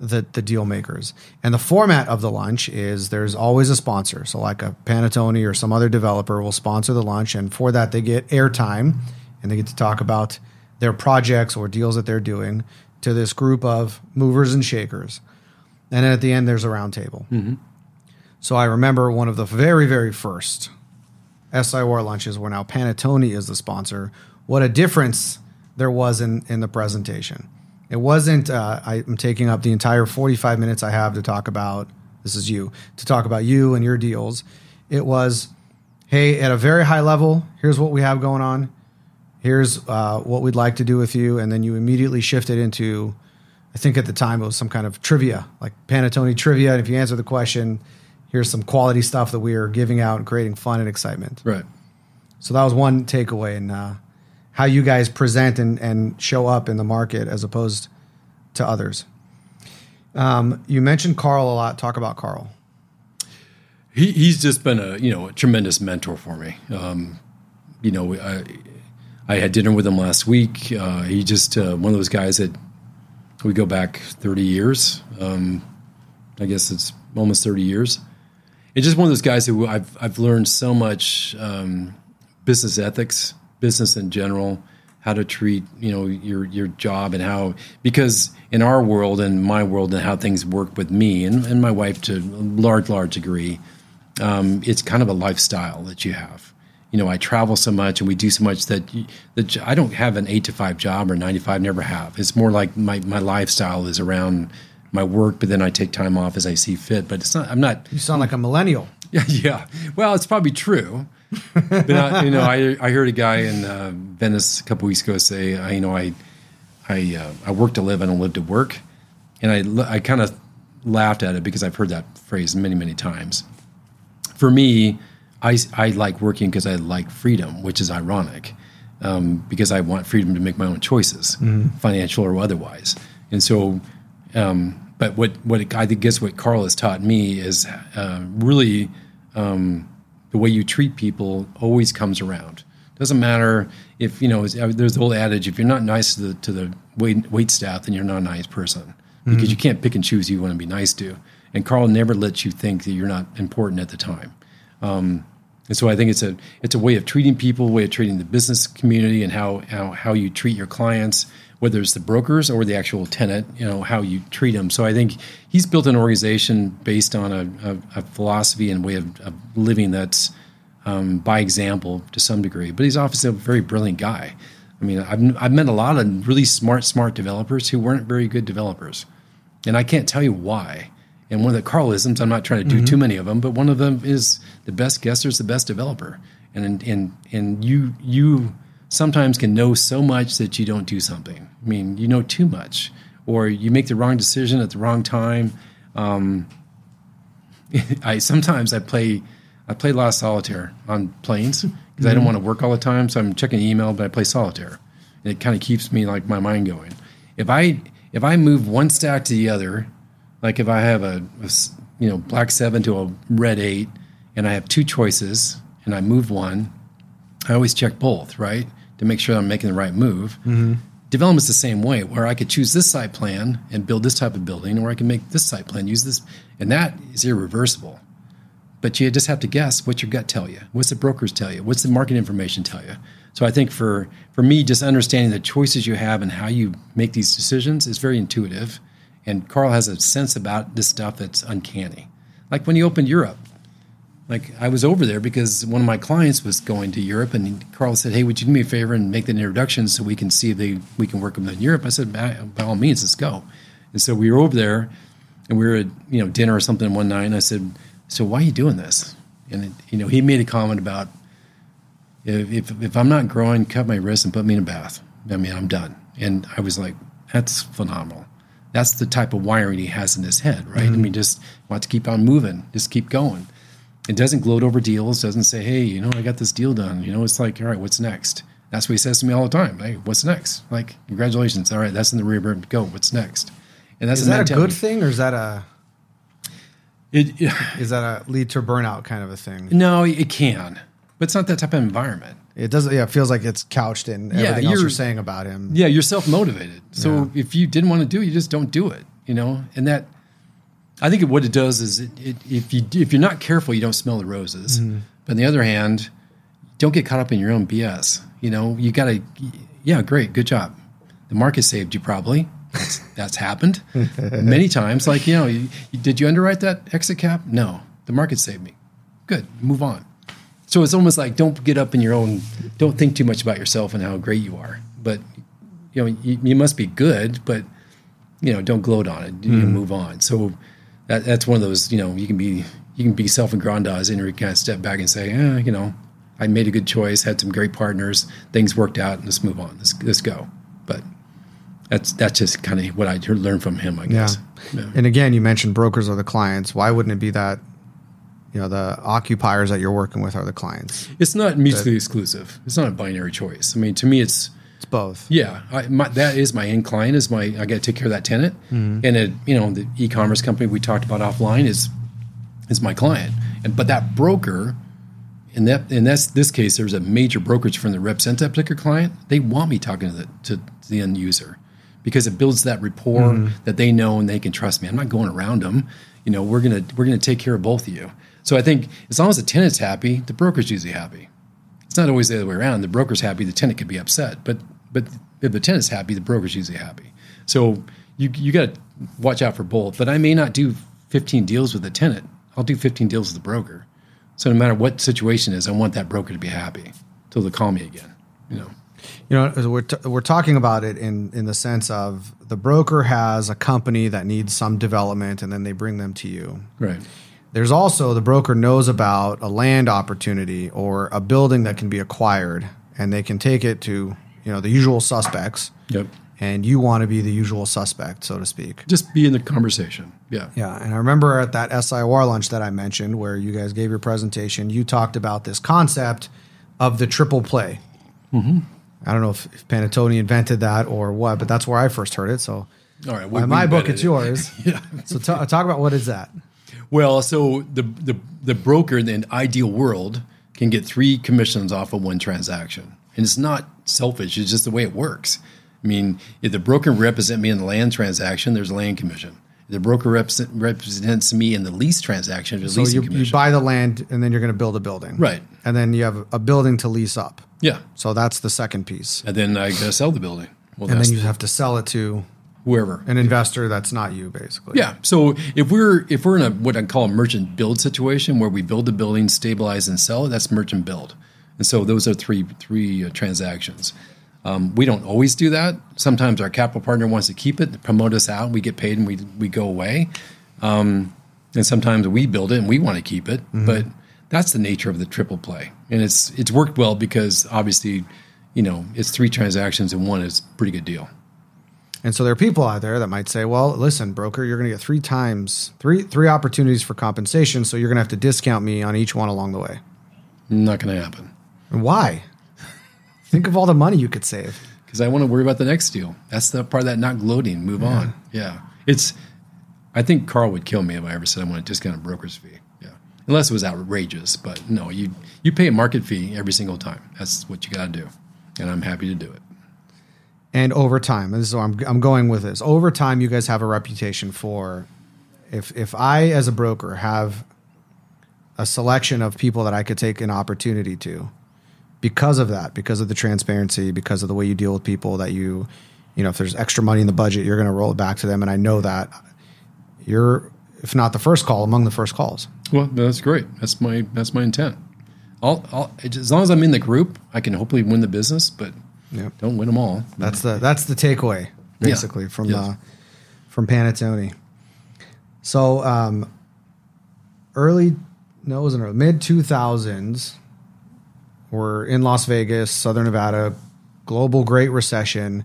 the the deal makers. And the format of the lunch is there's always a sponsor. So like a Panattoni or some other developer will sponsor the lunch, and for that they get airtime, and they get to talk about their projects or deals that they're doing to this group of movers and shakers. And then at the end there's a round table. Mm-hmm. So I remember one of the very, very first SIOR lunches where now Panattoni is the sponsor. What a difference there was in, in the presentation. It wasn't, uh, I'm taking up the entire 45 minutes I have to talk about, this is you, to talk about you and your deals. It was, hey, at a very high level, here's what we have going on. Here's uh, what we'd like to do with you. And then you immediately shifted into, I think at the time it was some kind of trivia, like Panattoni trivia. And if you answer the question, here's some quality stuff that we are giving out and creating fun and excitement. Right. So that was one takeaway and uh, how you guys present and, and show up in the market as opposed to others. Um, you mentioned Carl a lot. Talk about Carl. He, he's just been a you know a tremendous mentor for me. Um, you know, I I had dinner with him last week. Uh, he just uh, one of those guys that we go back thirty years. Um, I guess it's almost thirty years. It's just one of those guys who I've I've learned so much um, business ethics, business in general, how to treat you know your your job and how because in our world and my world and how things work with me and, and my wife to a large large degree, um, it's kind of a lifestyle that you have. You know, I travel so much and we do so much that you, that I don't have an eight to five job or nine to five. Never have. It's more like my my lifestyle is around my work, but then I take time off as I see fit. But it's not. I'm not. You sound like a millennial. Yeah, *laughs* yeah. Well, it's probably true. *laughs* but I, you know, I I heard a guy in uh, Venice a couple weeks ago say, I, you know, I I uh, I work to live, I don't live to work, and I I kind of laughed at it because I've heard that phrase many many times. For me, I I like working because I like freedom, which is ironic, um, because I want freedom to make my own choices, financial or otherwise, and so. Um, but what, what I guess what Carl has taught me is uh, really um, the way you treat people always comes around. Doesn't matter if you know. There's the old adage: if you're not nice to the to the wait, wait staff, then you're not a nice person because you can't pick and choose who you want to be nice to. And Carl never lets you think that you're not important at the time. Um, and so I think it's a it's a way of treating people, way of treating the business community, and how how, how you treat your clients, whether it's the brokers or the actual tenant, you know how you treat them. So I think he's built an organization based on a, a, a philosophy and way of, of living that's um, by example to some degree. But he's obviously a very brilliant guy. I mean, I've I've met a lot of really smart smart developers who weren't very good developers, and I can't tell you why. And one of the Carlisms, I'm not trying to do too many of them, but one of them is the best guesser is the best developer. And and and you you sometimes can know so much that you don't do something. I mean, you know too much, or you make the wrong decision at the wrong time. Um, *laughs* I sometimes I play I play a lot of solitaire on planes because I don't want to work all the time. So I'm checking email, but I play solitaire, and it kind of keeps me like my mind going. If I if I move one stack to the other, like if I have a you know black seven to a red eight, and I have two choices, and I move one, I always check both, right, to make sure I'm making the right move. Mm-hmm. Development's the same way, where I could choose this site plan and build this type of building, or I can make this site plan, use this, and that is irreversible. But you just have to guess what your gut tell you, what's the brokers tell you, what's the market information tell you. So I think for for me, just understanding the choices you have and how you make these decisions is very intuitive. And Carl has a sense about this stuff that's uncanny. Like when he opened Europe, like I was over there because one of my clients was going to Europe, and Carl said, "Hey, would you do me a favor and make that introduction so we can see if they we can work with them in Europe?" I said, "By, by all means, let's go." And so we were over there, and we were at you know dinner or something one night, and I said, "So why are you doing this?" And it, you know, he made a comment about if, if if I'm not growing, cut my wrist and put me in a bath. I mean, I'm done. And I was like, that's phenomenal. That's the type of wiring he has in his head, right? I mm-hmm. mean, just want to keep on moving, just keep going. It doesn't gloat over deals, doesn't say, hey, you know, I got this deal done. You know, it's like, all right, what's next? That's what he says to me all the time. Hey, what's next? Like, congratulations. All right, that's in the rear mirror. Go. What's next? And that's Is that a good thing or is that a It, is that a lead to burnout kind of a thing? no, it can, but it's not that type of environment. It doesn't. Yeah, it feels like it's couched in everything else you're- you're saying about him. Yeah, you're self motivated. So if you didn't want to do it, you just don't do it. You know, and that I think what it does is it, it, if you if you're not careful, you don't smell the roses. But on the other hand, don't get caught up in your own BS. You know, you got to. Yeah, great, good job. The market saved you probably. That's *laughs* that's happened many times. Like you know, you, you- did you underwrite that exit cap? No, the market saved me. Good, move on. So it's almost like don't get up in your own. Don't think too much about yourself and how great you are. But you know, you, you must be good, but you know, don't gloat on it. You Mm-hmm. move on. So that, that's one of those. You know, you can be you can be self-aggrandized and you kind of step back and say, eh, you know, I made a good choice, had some great partners, things worked out, let's move on, let's let's go. But that's that's just kind of what I learned from him, I guess. Yeah. And again, you mentioned brokers are the clients. Why wouldn't it be that? You know, the occupiers that you're working with are the clients. It's not mutually exclusive. It's not a binary choice. I mean, to me, It's both. Yeah, I, my, that is my end client. Is my I got to take care of that tenant, mm-hmm. and it, you know the e-commerce company we talked about offline is is my client. And but that broker, in that in that's this case, there's a major brokerage firm that represents that particular client. They want me talking to the to the end user because it builds that rapport mm-hmm. that they know and they can trust me. I'm not going around them. You know, we're gonna we're gonna take care of both of you. So I think as long as the tenant's happy, the broker's usually happy it's not always the other way around. The broker's happy, the tenant could be upset, but but if the tenant's happy, the broker's usually happy. So you you got to watch out for both. But I may not do 15 deals with the tenant. I'll do 15 deals with the broker. So no matter what situation is, I want that broker to be happy till they call me again. You know. You know, we're, t- we're talking about it in, in the sense of the broker has a company that needs some development and then they bring them to you. Right. There's also the broker knows about a land opportunity or a building that can be acquired and they can take it to, you know, the usual suspects Yep. and you want to be the usual suspect, so to speak. Just be in the conversation. Yeah. Yeah, and I remember at that SIOR lunch that I mentioned where you guys gave your presentation, you talked about this concept of the triple play. Mm-hmm. I don't know if, if Panattoni invented that or what, but that's where I first heard it. So All right. by my book, it's it. yours. *laughs* Yeah. So ta- talk about what is that? Well, so the the the broker in an ideal world can get three commissions off of one transaction, and it's not selfish. It's just the way it works. I mean, if the broker represents me in the land transaction, there's a land commission. If the broker represent, represents me in the lease transaction, there's a So leasing you, you buy the land and then you're going to build a building. Right. And then you have a building to lease up. yeah, So that's the second piece. and then I gotta sell the building. Well, And then you have to sell it to whoever. an investor that's not you, basically. Yeah. So if we're if we're in a what I call a merchant build situation where we build the building, stabilize, and sell it, that's merchant build. And so those are three three uh, transactions. Um, we don't always do that. Sometimes our capital partner wants to keep it, promote us out, we get paid, and we we go away. Um, and sometimes we build it and we want to keep it, but that's the nature of the triple play, and it's it's worked well because obviously, you know, it's three transactions and one is a pretty good deal. And so there are people out there that might say, "Well, listen, broker, you're going to get three times three three opportunities for compensation, so you're going to have to discount me on each one along the way." Not going to happen. Why? Think of all the money you could save. because I want to worry about the next deal. That's the part of that not gloating. Move on. Yeah, it's. I think Carl would kill me if I ever said I want to discount a broker's fee. Yeah, unless it was outrageous. But no, you you pay a market fee every single time. That's what you got to do, and I'm happy to do it. And over time, this is where I'm I'm going with this. Over time, you guys have a reputation for if if I as a broker have a selection of people that I could take an opportunity to because of that, because of the transparency, because of the way you deal with people that you you know, if there's extra money in the budget, you're going to roll it back to them and I know that you're if not the first call among the first calls. Well, that's great. That's my that's my intent. I'll, I'll as long as I'm in the group, I can hopefully win the business, but Yep. don't win them all. That's the that's the takeaway basically from Yes. uh, from Panattoni. So um, early no, it wasn't early. Mid two thousands. We're in Las Vegas, Southern Nevada, global Great Recession.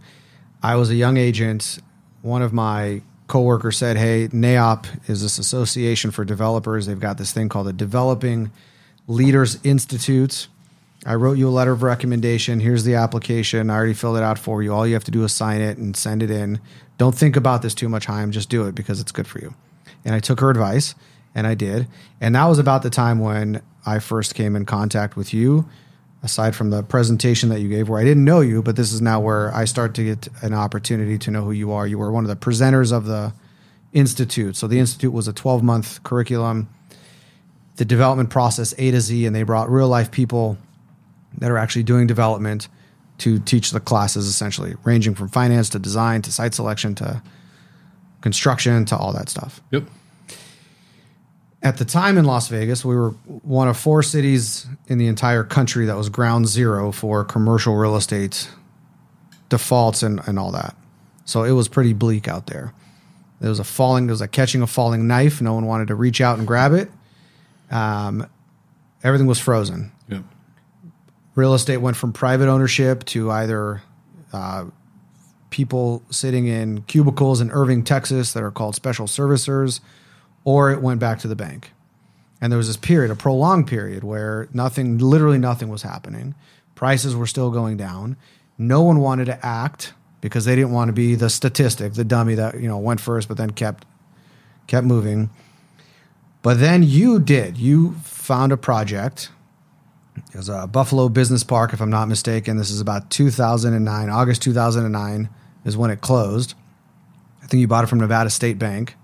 I was a young agent. One of my coworkers said, "Hey, NAIOP is this association for developers. They've got this thing called the Developing Leaders Institute." I wrote you a letter of recommendation. Here's the application. I already filled it out for you. All you have to do is sign it and send it in. Don't think about this too much, Chaim. Just do it because it's good for you. And I took her advice and I did. And that was about the time when I first came in contact with you, aside from the presentation that you gave, where I didn't know you, but this is now where I start to get an opportunity to know who you are. You were one of the presenters of the Institute. So the Institute was a 12 month curriculum, the development process A to Z, and they brought real life people that are actually doing development to teach the classes essentially, ranging from finance to design to site selection to construction to all that stuff. Yep. At the time in Las Vegas, we were one of four cities in the entire country that was ground zero for commercial real estate defaults and, and all that. So it was pretty bleak out there. There was a falling, there was a catching a falling knife. No one wanted to reach out and grab it. Um, everything was frozen. Yep. Real estate went from private ownership to either uh, people sitting in cubicles in Irving, Texas, that are called special servicers, or it went back to the bank. And there was this period, a prolonged period, where nothing, literally nothing was happening. Prices were still going down. No one wanted to act because they didn't want to be the statistic, the dummy that you know went first, but then kept kept moving. But then you did. You found a project. It was a Buffalo Business Park, if I'm not mistaken. This is about 2009, August 2009 is when it closed. I think you bought it from Nevada State Bank.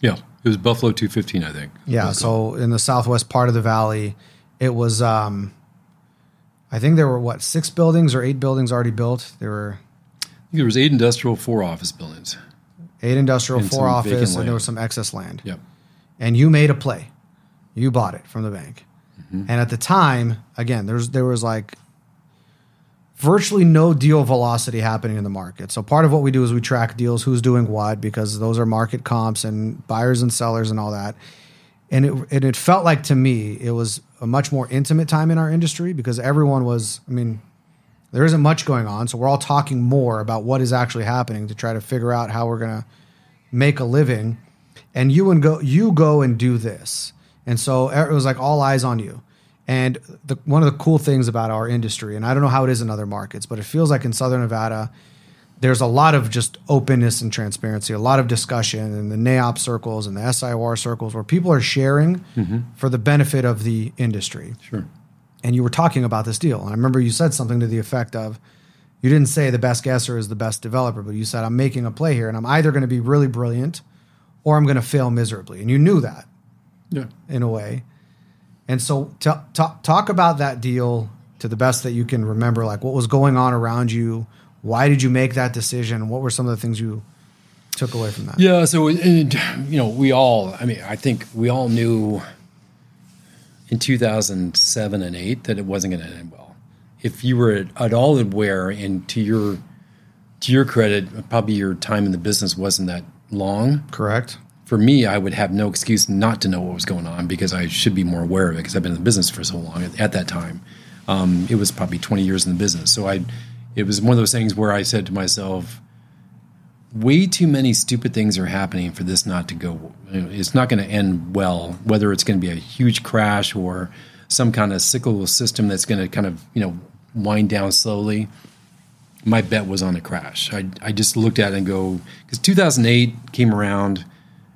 Yeah. It was Buffalo 215, I think. Yeah, so in the southwest part of the valley, it was. Um, I think there were what six buildings or eight buildings already built. There were I think there was eight industrial, four office buildings. eight industrial, And four office, and there was some excess land. Yep. And you made a play. You bought it from the bank. Mm-hmm. And at the time, again, there's there was like virtually no deal velocity happening in the market. So part of what we do is we track deals, who's doing what, because those are market comps and buyers and sellers and all that. And it and it felt like to me it was a much more intimate time in our industry because everyone was. I mean, there isn't much going on, so we're all talking more about what is actually happening to try to figure out how we're gonna make a living. And you and go you go and do this, and so it was like all eyes on you. And the, one of the cool things about our industry, and I don't know how it is in other markets, but it feels like in Southern Nevada, there's a lot of just openness and transparency, a lot of discussion in the NAIOP circles and the SIOR circles where people are sharing mm-hmm. for the benefit of the industry. Sure. And you were talking about this deal. And I remember you said something to the effect of, you didn't say the best guesser is the best developer, but you said, I'm making a play here and I'm either going to be really brilliant or I'm going to fail miserably. And you knew that Yeah. in a way. And so, t- talk talk about that deal to the best that you can remember. Like, what was going on around you? Why did you make that decision? What were some of the things you took away from that? Yeah, so and, you know, we all. I mean, I think we all knew in 2007 and eight that it wasn't going to end well. If you were at, at all aware, and to your to your credit, probably your time in the business wasn't that long. Correct. For me, I would have no excuse not to know what was going on because I should be more aware of it because I've been in the business for so long. At, at that time, um, it was probably 20 years in the business, so I. It was one of those things where I said to myself, way too many stupid things are happening for this not to go. It's not going to end well. Whether it's going to be a huge crash or some kind of cyclical system that's going to kind of you know wind down slowly. My bet was on a crash. I I just looked at it and go because 2008 came around.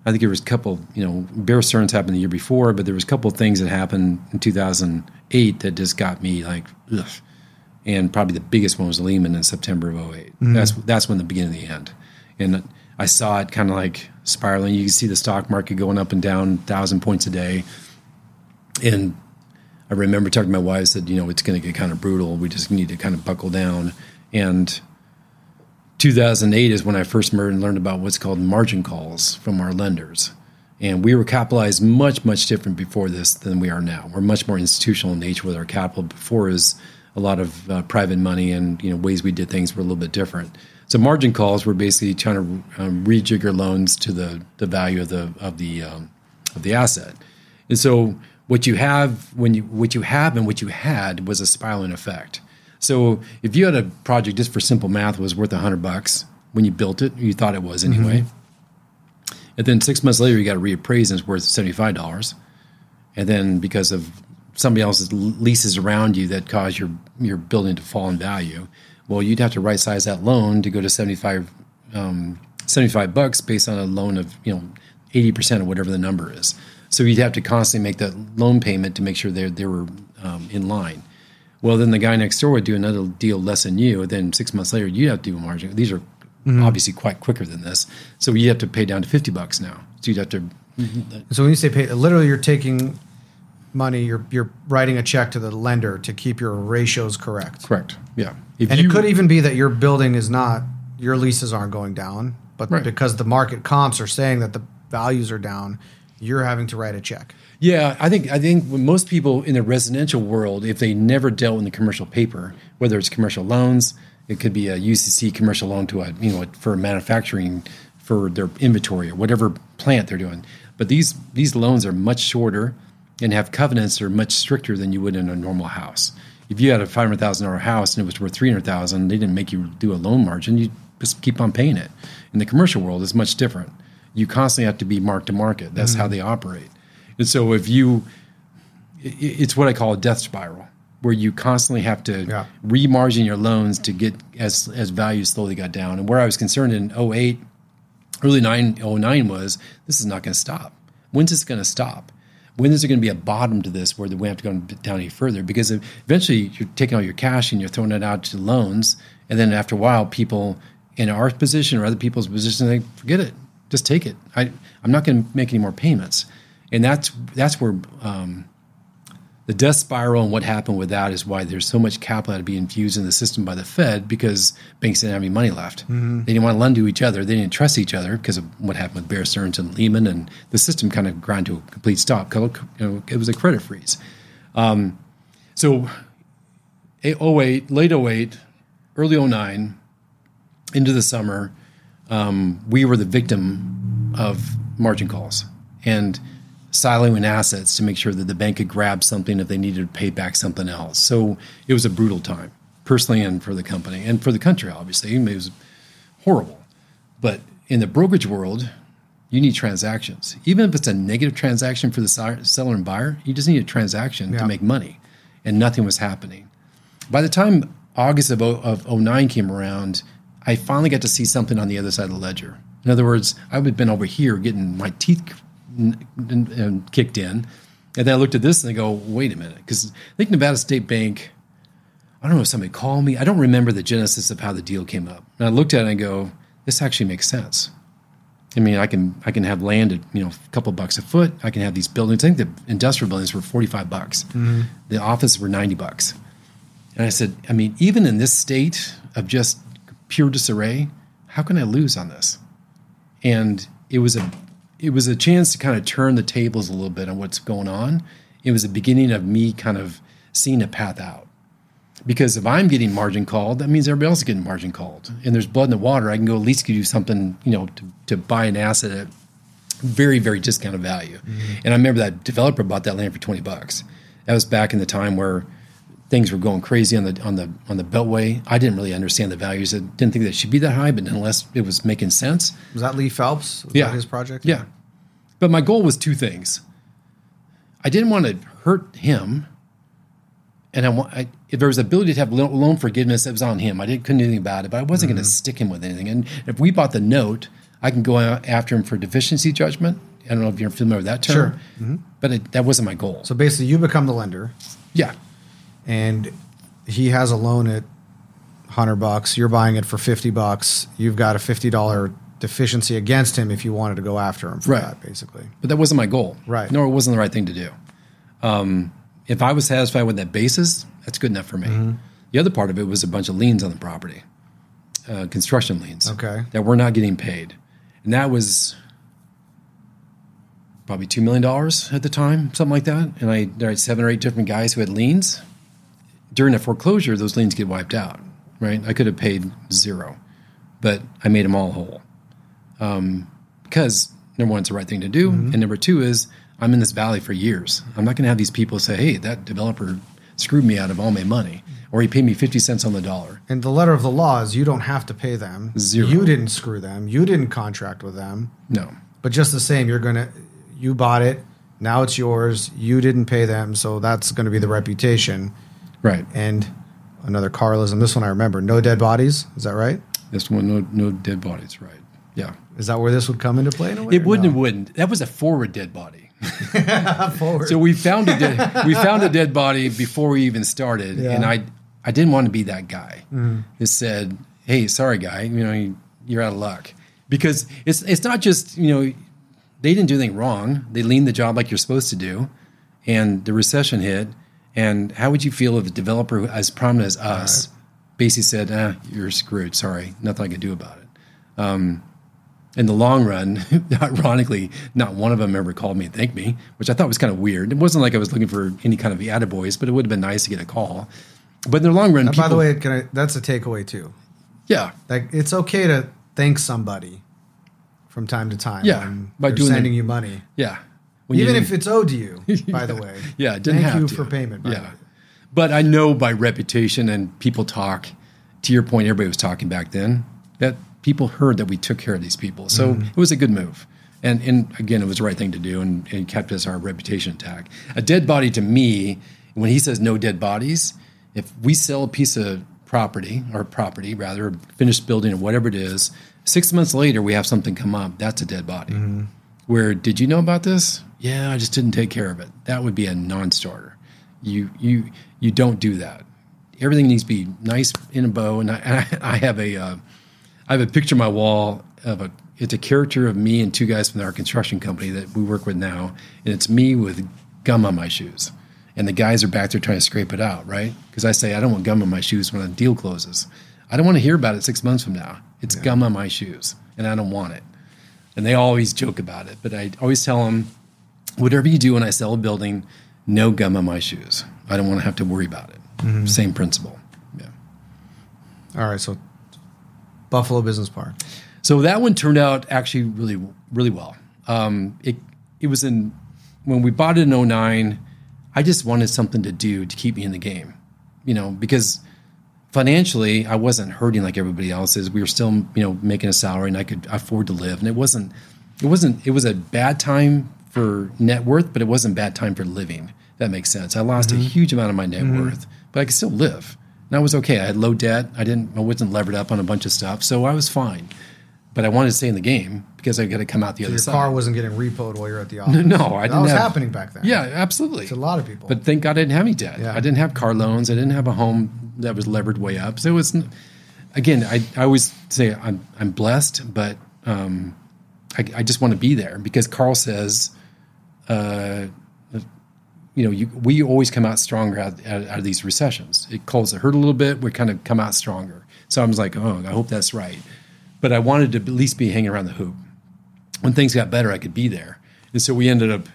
I think there was a couple, you know, Bear Stearns happened the year before, but there was a couple of things that happened in 2008 that just got me like, ugh. And probably the biggest one was Lehman in September of 8 mm-hmm. That's that's when the beginning of the end. And I saw it kind of like spiraling. You can see the stock market going up and down, thousand points a day. And I remember talking to my wife, said, you know, it's going to get kind of brutal. We just need to kind of buckle down. And 2008 is when I first learned about what's called margin calls from our lenders. And we were capitalized much, much different before this than we are now. We're much more institutional in nature with our capital. Before is a lot of uh, private money and you know ways we did things were a little bit different. So margin calls were basically trying to um, rejigger loans to the, the value of the of the um, of the asset. And so What you have when you what you have and what you had was a spiraling effect. So if you had a project just for simple math was worth a hundred bucks when you built it, you thought it was anyway. And then six months later, you got to reappraise and it's worth seventy five dollars. And then because of somebody else's leases around you that cause your your building to fall in value, well, you'd have to right size that loan to go to 75, um, 75 bucks based on a loan of you know eighty percent of whatever the number is. So you'd have to constantly make that loan payment to make sure they they were um, in line. Well, then the guy next door would do another deal less than you. Then six months later, you have to do a margin. These are mm-hmm. obviously quite quicker than this. So you have to pay down to fifty bucks now. So you'd have to. So when you say pay, literally you're taking money, you're you're writing a check to the lender to keep your ratios correct. Correct. Yeah. If And you, it could even be that your building is not your leases aren't going down, but Right. because the market comps are saying that the values are down, you're having to write a check. Yeah, I think I think most people in the residential world, if they never dealt in the commercial paper, whether it's commercial loans, it could be a UCC commercial loan to a you know for manufacturing for their inventory or whatever plant they're doing. But these these loans are much shorter and have covenants that are much stricter than you would in a normal house. If you had a five hundred thousand dollar house and it was worth three hundred thousand, they didn't make you do a loan margin. You just keep on paying it. In the commercial world, it's much different. You constantly have to be mark to market. That's mm-hmm. how they operate. And so if you, it's what I call a death spiral, where you constantly have to Yeah. remargin your loans to get as as value slowly got down. And where I was concerned in 08, early 9, 09 was this is not going to stop. When's this going to stop? When is there going to be a bottom to this where the we have to go down any further? Because eventually you're taking all your cash and you're throwing it out to loans. And then after a while, people in our position or other people's position, they forget it. Just take it. I, I'm not going to make any more payments. And that's, that's where um, the death spiral and what happened with that is why there's so much capital to be infused in the system by the Fed because banks didn't have any money left. They didn't want to lend to each other. They didn't trust each other because of what happened with Bear Stearns and Lehman, and the system kind of ground to a complete stop. You know, it was a credit freeze. Um, so, 08, late 08, early 09, into the summer, um, we were the victim of margin calls and siloing assets to make sure that the bank could grab something if they needed to pay back something else. So it was a brutal time, personally and for the company and for the country, obviously. It was horrible. But in the brokerage world, you need transactions. Even if it's a negative transaction for the seller and buyer, you just need a transaction Yeah. to make money. And nothing was happening. By the time August of, o- of 09 came around, I finally got to see something on the other side of the ledger. In other words, I would have been over here getting my teeth n- n- kicked in. And then I looked at this and I go, wait a minute. Because I think Nevada State Bank, I don't know if somebody called me. I don't remember the genesis of how the deal came up. And I looked at it and I go, this actually makes sense. I mean, I can I can have land at you know a couple bucks a foot. I can have these buildings. I think the industrial buildings were forty five bucks. Mm-hmm. The offices were ninety bucks. And I said, I mean, even in this state of just pure disarray, how can I lose on this? And it was a it was a chance to kind of turn the tables a little bit on what's going on. It was the beginning of me kind of seeing a path out. Because if I'm getting margin called, that means everybody else is getting margin called. And there's blood in the water. I can go at least do something, you know, to, to buy an asset at very, very discounted value. Mm-hmm. And I remember that developer bought that land for 20 bucks. That was back in the time where things were going crazy on the on the on the beltway. I didn't really understand the values. I didn't think they should be that high, but unless it was making sense. Was that Lee Phelps? Was Yeah. that his project? Yeah. But my goal was two things. I didn't want to hurt him. And I want I, if there was ability to have loan forgiveness, it was on him. I didn't couldn't do anything about it, but I wasn't Mm-hmm. going to stick him with anything. And if we bought the note, I can go after him for deficiency judgment. I don't know if you're familiar with that term, Sure. but it, that wasn't my goal. So basically, you become the lender, yeah, and he has a loan at hundred bucks. You're buying it for fifty bucks. You've got a fifty dollar deficiency against him if you wanted to go after him for Right. that, basically. but that wasn't my goal. Right. Nor it wasn't the right thing to do. Um, if I was satisfied with that basis, that's good enough for me. Mm-hmm. The other part of it was a bunch of liens on the property, uh, construction liens. Okay. That were not getting paid, and that was probably two million dollars at the time, something like that. And I there had seven or eight different guys who had liens. During a foreclosure, those liens get wiped out. Right. I could have paid zero, but I made them all whole um, because number one, it's the right thing to do, mm-hmm. and number two is I'm in this valley for years. I'm not going to have these people say, "Hey, that developer screwed me out of all my money," or he paid me fifty cents on the dollar. And the letter of the law is you don't have to pay them. Zero. You didn't screw them. You didn't contract with them. No, But just the same, you're gonna you bought it. Now it's yours. You didn't pay them, so that's going to be the reputation. Right. And another Carlism. This one I remember. No dead bodies. Is that right? This one, no, no dead bodies. Right. Yeah. Is that where this would come into play? In a way, It wouldn't. no? It wouldn't. That was a forward dead body. *laughs* Forward. So we found a dead, *laughs* we found a dead body before we even started, Yeah. and I I didn't want to be that guy mm-hmm. that said, "Hey, sorry, guy, you know you- you're out of luck," because it's it's not just you know they didn't do anything wrong. They leaned the job like you're supposed to do, and the recession hit. And how would you feel if a developer as prominent as us basically said, ah, "You're screwed. Sorry, nothing I can do about it." Um, in the long run, *laughs* ironically, not one of them ever called me and thanked me, which I thought was kind of weird. It wasn't like I was looking for any kind of the attaboys, but it would have been nice to get a call. But in the long run, And by the way, can I, that's a takeaway too. yeah, Like it's okay to thank somebody from time to time. Yeah, by doing sending the- you money, yeah. When even if it's owed to you. *laughs* By the way, Yeah, it didn't Thank have you to. for payment. By yeah, way. but I know by reputation and people talk. To your point, everybody was talking back then that people heard that we took care of these people, so Mm-hmm. it was a good move. And and again, it was the right thing to do, and, and kept us our reputation intact. A dead body to me, when he says no dead bodies, if we sell a piece of property or property rather, a finished building or whatever it is, six months later we have something come up, that's a dead body where did you know about this? Yeah, I just didn't take care of it. That would be a non-starter. You you you don't do that. Everything needs to be nice in a bow. And I, I have a uh, I have a picture on my wall of a it's a character of me and two guys from our construction company that we work with now, and it's me with gum on my shoes, and the guys are back there trying to scrape it out, right? Because I say I don't want gum on my shoes when a deal closes. I don't want to hear about it six months from now. It's gum on my shoes, and I don't want it and they always joke about it. But I always tell them, whatever you do when I sell a building, no gum on my shoes. I don't want to have to worry about it. Same principle. Yeah. All right, so Buffalo Business Park. So that one turned out actually really, really well. Um, it it was in when we bought it in 09, I just wanted something to do to keep me in the game, you know, because financially I wasn't hurting like everybody else is. We were still, you know, making a salary and I could afford to live. And it wasn't, it wasn't, it was a bad time for net worth, but it wasn't bad time for living. That makes sense. I lost a huge amount of my net worth, but I could still live. And I was okay. I had low debt. I didn't, I wasn't levered up on a bunch of stuff. So I was fine. But I wanted to stay in the game because I got to come out the other Your side. Your car wasn't getting repoed while you're at the *laughs* office. no, I that didn't was have- happening back then. Yeah, absolutely. to a lot of people. But thank God I didn't have any debt. Yeah. I didn't have car loans. I didn't have a home that was levered way up. So it was, again, I, I always say I'm, I'm blessed, but um, I, I just want to be there because Carl says, uh, you know, you, we always come out stronger out, out, out of these recessions. It calls the hurt a little bit. We kind of come out stronger. So I was like, oh, I hope that's right. But I wanted to at least be hanging around the hoop. When things got better, I could be there. And so we ended up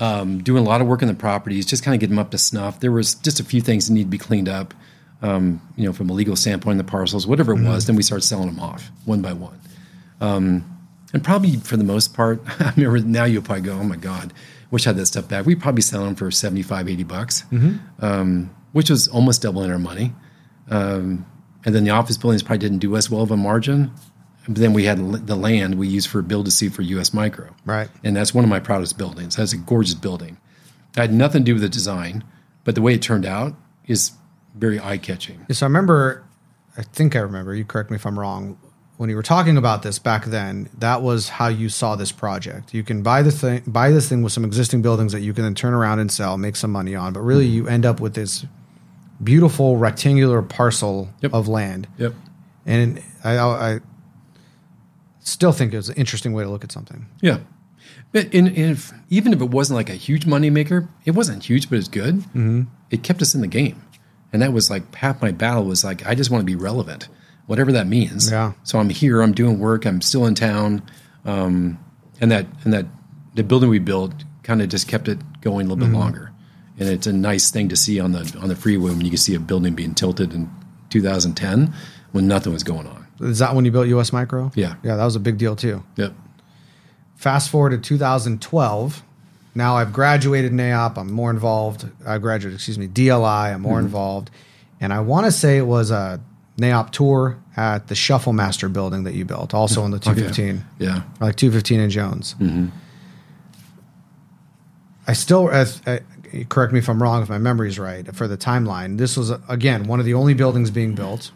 um, doing a lot of work in the properties, just kind of getting them up to snuff. There was just a few things that need to be cleaned up, um, you know, from a legal standpoint, the parcels, whatever it was. Then we started selling them off one by one. Um, and probably for the most part, *laughs* I remember now you'll probably go, oh my God, wish I had that stuff back. We'd probably sell them for 75, 80 bucks, um, which was almost doubling our money. Um, and then the office buildings probably didn't do as well of a margin. But then we had the land we used for build to suit for US Micro. Right. And that's one of my proudest buildings. That's a gorgeous building. It had nothing to do with the design, but the way it turned out is very eye catching. So I remember, I think I remember. You correct me if I'm wrong. When you were talking about this back then, that was how you saw this project. You can buy the thing, buy this thing with some existing buildings that you can then turn around and sell, make some money on. But really, you end up with this beautiful rectangular parcel Yep. of land. Yep. And I, I, still think it was an interesting way to look at something. Yeah. But in, in if, even if it wasn't like a huge moneymaker, it wasn't huge, but it's good. Mm-hmm. It kept us in the game. And that was like half my battle was like, I just want to be relevant, whatever that means. Yeah. So I'm here, I'm doing work, I'm still in town. Um, and that, and that the building we built kind of just kept it going a little bit longer. And it's a nice thing to see on the, on the freeway when you can see a building being tilted in 2010 when nothing was going on. Is that when you built US Micro? Yeah. Yeah, that was a big deal too. Yep. Fast forward to 2012, now I've graduated NAIOP. I'm more involved. I graduated, excuse me, DLI. I'm more Mm-hmm. involved. And I want to say it was a NAIOP tour at the Shuffle Master building that you built, also on the 215, Yeah. like 215 and Jones. I still, as, uh, correct me if I'm wrong, if my memory's right, for the timeline, this was, again, one of the only buildings being built.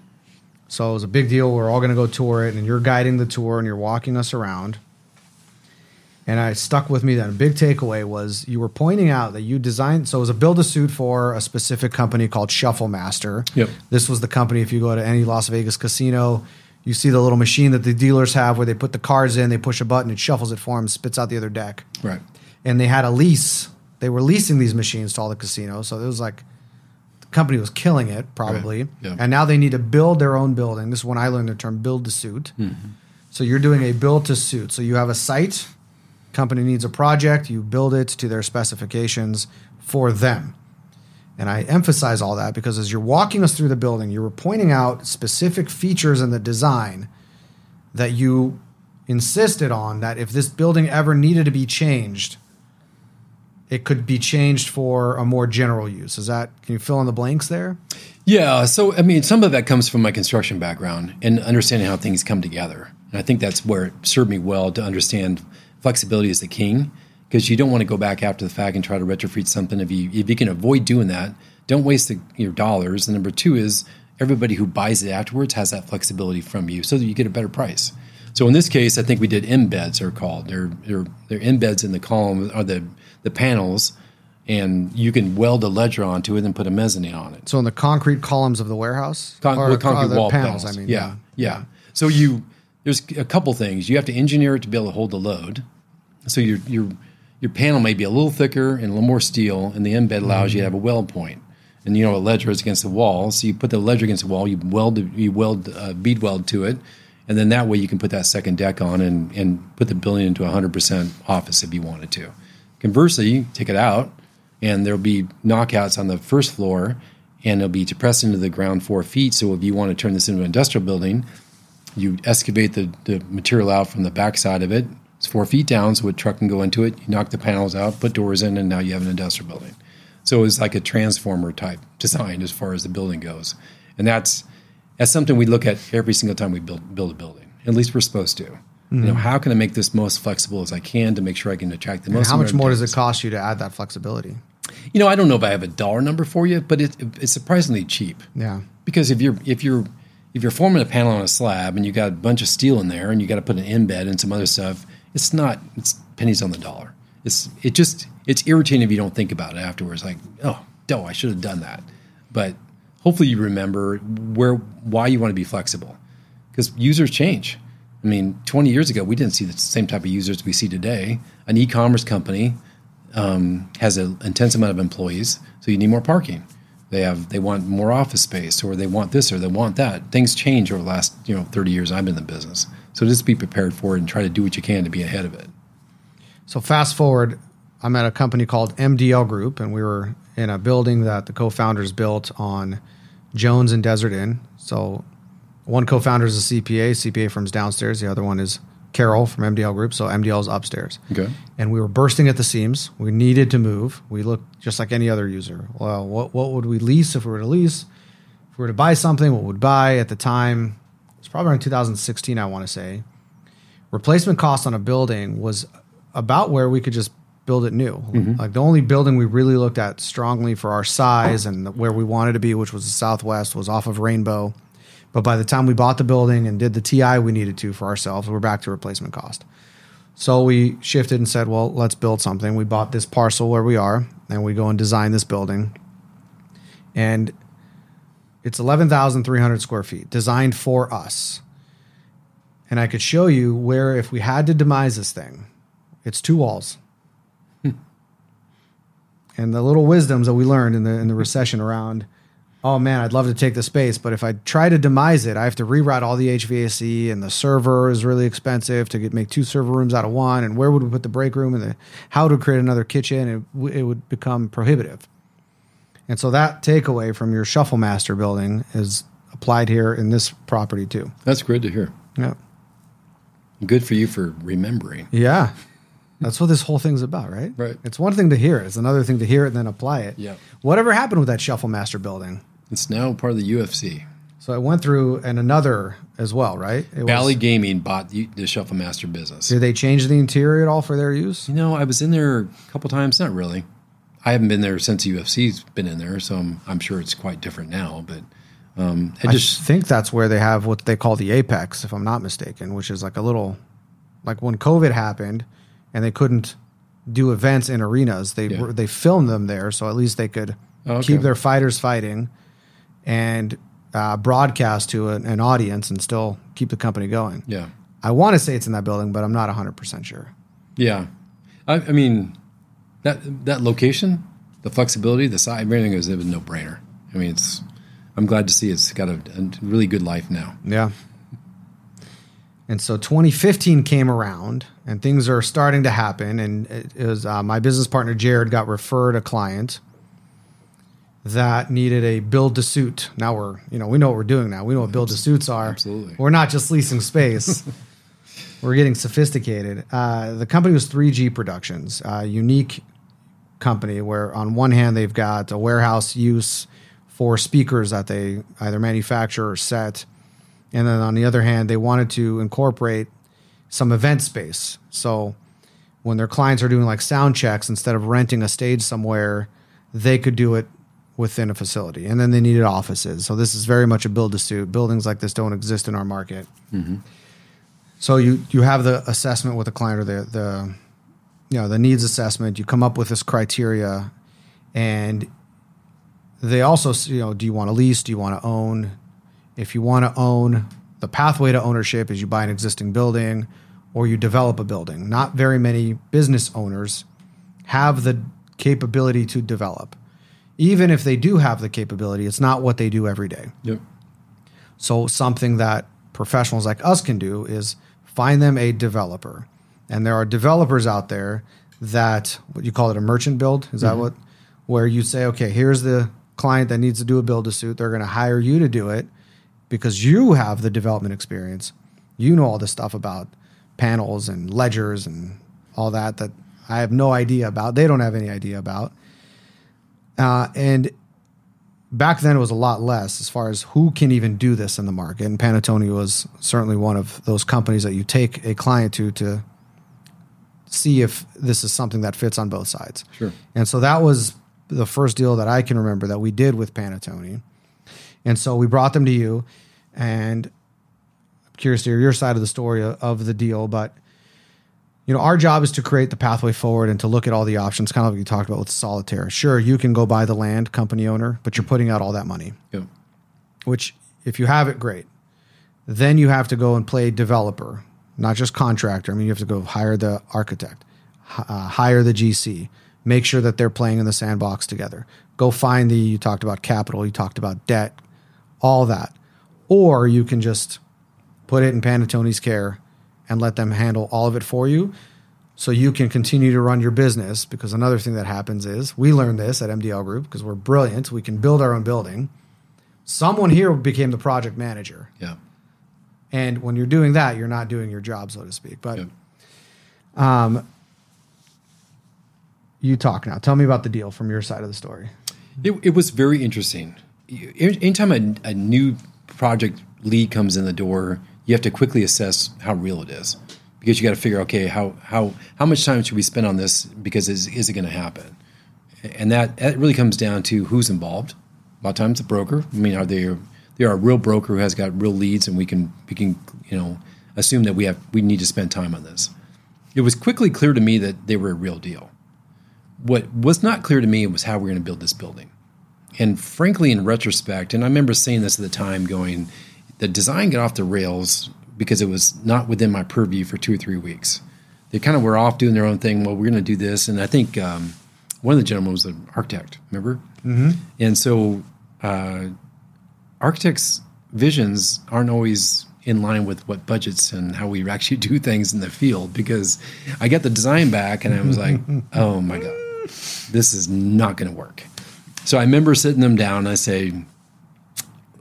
So it was a big deal. We're all going to go tour it, and you're guiding the tour and you're walking us around. And I stuck with me that a big takeaway was you were pointing out that you designed, so it was a build a suit for a specific company called Shuffle Master. Yep. This was the company, if you go to any Las Vegas casino, you see the little machine that the dealers have where they put the cards in, they push a button, it shuffles it for them, spits out the other deck Right. and they had a lease. They were leasing these machines to all the casinos, so it was like the company was killing it probably. Right. Yeah. And now they need to build their own building. This is when I learned the term build to suit. Mm-hmm. So you're doing a build to suit. So you have a site, company needs a project, you build it to their specifications for them. And I emphasize all that because as you're walking us through the building, you were pointing out specific features in the design that you insisted on that if this building ever needed to be changed, it could be changed for a more general use. Is that can you fill in the blanks there? Yeah. So, I mean, some of that comes from my construction background and understanding how things come together. And I think that's where it served me well to understand flexibility is the king because you don't want to go back after the fact and try to retrofit something. If you, if you can avoid doing that, don't waste the, your dollars. And number two is everybody who buys it afterwards has that flexibility from you so that you get a better price. So in this case, I think we did embeds are called. They're, they're, they're embeds in the column or the, the panels and you can weld a ledger onto it and put a mezzanine on it. So in the concrete columns of the warehouse, Con- Or- with concrete the wall panels. panels. I mean, yeah, yeah, So you there's a couple things you have to engineer it to be able to hold the load. So your your your panel may be a little thicker and a little more steel, and the embed allows you to have a weld point. And you know a ledger is against the wall, so you put the ledger against the wall. You weld you weld uh, bead weld to it, and then that way you can put that second deck on and and put the building into 100 percent office if you wanted to. Conversely, you take it out, and there'll be knockouts on the first floor, and it'll be depressed into the ground four feet. So if you want to turn this into an industrial building, you excavate the, the material out from the backside of it. It's four feet down, so a truck can go into it. You knock the panels out, put doors in, and now you have an industrial building. So it's like a transformer type design as far as the building goes, and that's that's something we look at every single time we build build a building. At least we're supposed to. You know, hmm. how can I make this most flexible as I can to make sure I can attract the And most? how much more does it cost you to add that flexibility? You know, I don't know if I have a dollar number for you, but it, it's surprisingly cheap. Yeah. Because if you're if you're if you're forming a panel on a slab and you got a bunch of steel in there and you got to put an embed and some other stuff, it's not it's pennies on the dollar. It's it just it's irritating if you don't think about it afterwards. Like oh, no, I should have done that. But hopefully you remember where why you want to be flexible because users change. I mean, 20 years ago, we didn't see the same type of users we see today. An e-commerce company um, has an intense amount of employees, so you need more parking. They have they want more office space, or they want this, or they want that. Things change over the last you know 30 years I've been in the business. So just be prepared for it and try to do what you can to be ahead of it. So fast forward, I'm at a company called MDL Group, and we were in a building that the co-founders built on Jones and Desert Inn. So one co-founder is a CPA. CPA firm's downstairs. The other one is Carol from MDL Group. So MDL is upstairs. Okay. And we were bursting at the seams. We needed to move. We looked just like any other user. Well, what what would we lease if we were to lease? If we were to buy something, what would we buy at the time? It's probably around 2016, I want to say. Replacement cost on a building was about where we could just build it new. Mm-hmm. Like the only building we really looked at strongly for our size and where we wanted to be, which was the Southwest, was off of Rainbow. But by the time we bought the building and did the TI we needed to for ourselves, we're back to replacement cost. So we shifted and said, well, let's build something. We bought this parcel where we are, and we go and design this building. And it's 11,300 square feet, designed for us. And I could show you where, if we had to demise this thing, it's two walls. Hmm. and the little wisdoms that we learned in the in the recession around, oh man, I'd love to take the space, but if I try to demise it, I have to reroute all the HVAC, and the server is really expensive to get make two server rooms out of one. And where would we put the break room and the how to create another kitchen? It, it would become prohibitive. And so that takeaway from your Shuffle Master building is applied here in this property too. That's great to hear. Yeah. Good for you for remembering. Yeah. That's what this whole thing's about, right? Right. It's one thing to hear it; it's another thing to hear it and then apply it. Yeah. Whatever happened with that Shuffle Master building? It's now part of the UFC. So it went through and another as well, right? It Bally Gaming bought the, the Shuffle Master business. Did they change the interior at all for their use? You know, I was in there a couple times. Not really. I haven't been there since the UFC's been in there, so I'm, I'm sure it's quite different now. But um, I I just think that's where they have what they call the Apex, if I'm not mistaken, which is like a little, like when COVID happened and they couldn't do events in arenas, they Yeah. were, they filmed them there, so at least they could Oh, okay. keep their fighters fighting and uh, broadcast to an, an audience and still keep the company going. yeah I want to say it's in that building, but I'm not 100 percent sure. yeah. I, I mean that that location, the flexibility, the size, everything is it was no brainer. I mean, it's. I'm glad to see it's got a, a really good life now. Yeah. And so 2015 came around and things are starting to happen. And it was uh, my business partner, Jared, got referred a client that needed a build to suit. Now we're, you know, we know what we're doing now. We know what build to suits are. Absolutely. We're not just leasing space. *laughs* we're getting sophisticated. Uh, the company was 3G Productions, a unique company where on one hand they've got a warehouse use for speakers that they either manufacture or set. And then on the other hand, they wanted to incorporate some event space. So when their clients are doing like sound checks, instead of renting a stage somewhere, they could do it within a facility. And then they needed offices. So this is very much a build to suit. Buildings like this don't exist in our market. Mm-hmm. So you you have the assessment with the client or the the you know the needs assessment. You come up with this criteria, and they also you know do you want to lease? Do you want to own? If you want to own, the pathway to ownership is you buy an existing building or you develop a building. Not very many business owners have the capability to develop. Even if they do have the capability, it's not what they do every day. Yep. So something that professionals like us can do is find them a developer. And there are developers out there that what you call it a merchant build. Is that mm-hmm. what where you say, okay, here's the client that needs to do a build a suit. They're going to hire you to do it because you have the development experience. You know all the stuff about panels and ledgers and all that that I have no idea about. They don't have any idea about. Uh, and back then it was a lot less as far as who can even do this in the market. And Panattoni was certainly one of those companies that you take a client to to see if this is something that fits on both sides. Sure. And so that was the first deal that I can remember that we did with Panattoni. And so we brought them to you, and I'm curious to hear your side of the story of, the deal. But you know, our job is to create the pathway forward and to look at all the options, kind of like you talked about with Solitaire. Sure, you can go buy the land, company owner, but you're putting out all that money. Yep. Which, if you have it, great. Then you have to go and play developer, not just contractor. I mean, you have to go hire the architect, uh, hire the GC, make sure that they're playing in the sandbox together. Go find the, you talked about capital, you talked about debt, all that. Or you can just put it in Panattoni's care and let them handle all of it for you so you can continue to run your business. Because another thing that happens is we learned this at MDL Group because we're brilliant. We can build our own building. Someone here became the project manager. Yeah. And when you're doing that, you're not doing your job, so to speak. But Yep. Um, you talk now. Tell me about the deal from your side of the story. It, it was very interesting. Anytime a, a new project lead comes in the door, you have to quickly assess how real it is because you got to figure, okay, how how how much time should we spend on this? Because is is it going to happen? And that that really comes down to who's involved. A lot of times, the broker. I mean, are they they are a real broker who has got real leads, and we can we can you know assume that we have we need to spend time on this. It was quickly clear to me that they were a real deal. What was not clear to me was how we're going to build this building. And frankly, in retrospect, and I remember saying this at the time, going, the design got off the rails because it was not within my purview for two or three weeks. They kind of were off doing their own thing. Well, we're going to do this, and I think um, one of the gentlemen was an architect. Remember? Mm-hmm. And so, uh, architects' visions aren't always in line with what budgets and how we actually do things in the field. Because I got the design back, and I was like, *laughs* "Oh my god, this is not going to work." So I remember sitting them down. And I say,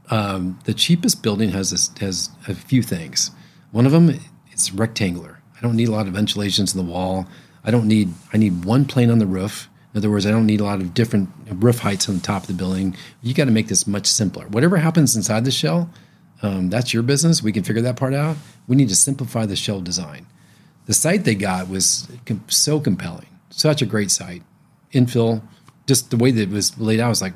um, the cheapest building has this, has a few things. One of them, it's rectangular. I don't need a lot of ventilations in the wall. I don't need I need one plane on the roof. In other words, I don't need a lot of different roof heights on the top of the building. You got to make this much simpler. Whatever happens inside the shell, um, that's your business. We can figure that part out. We need to simplify the shell design. The site they got was so compelling, such a great site. Infill, just the way that it was laid out I was like,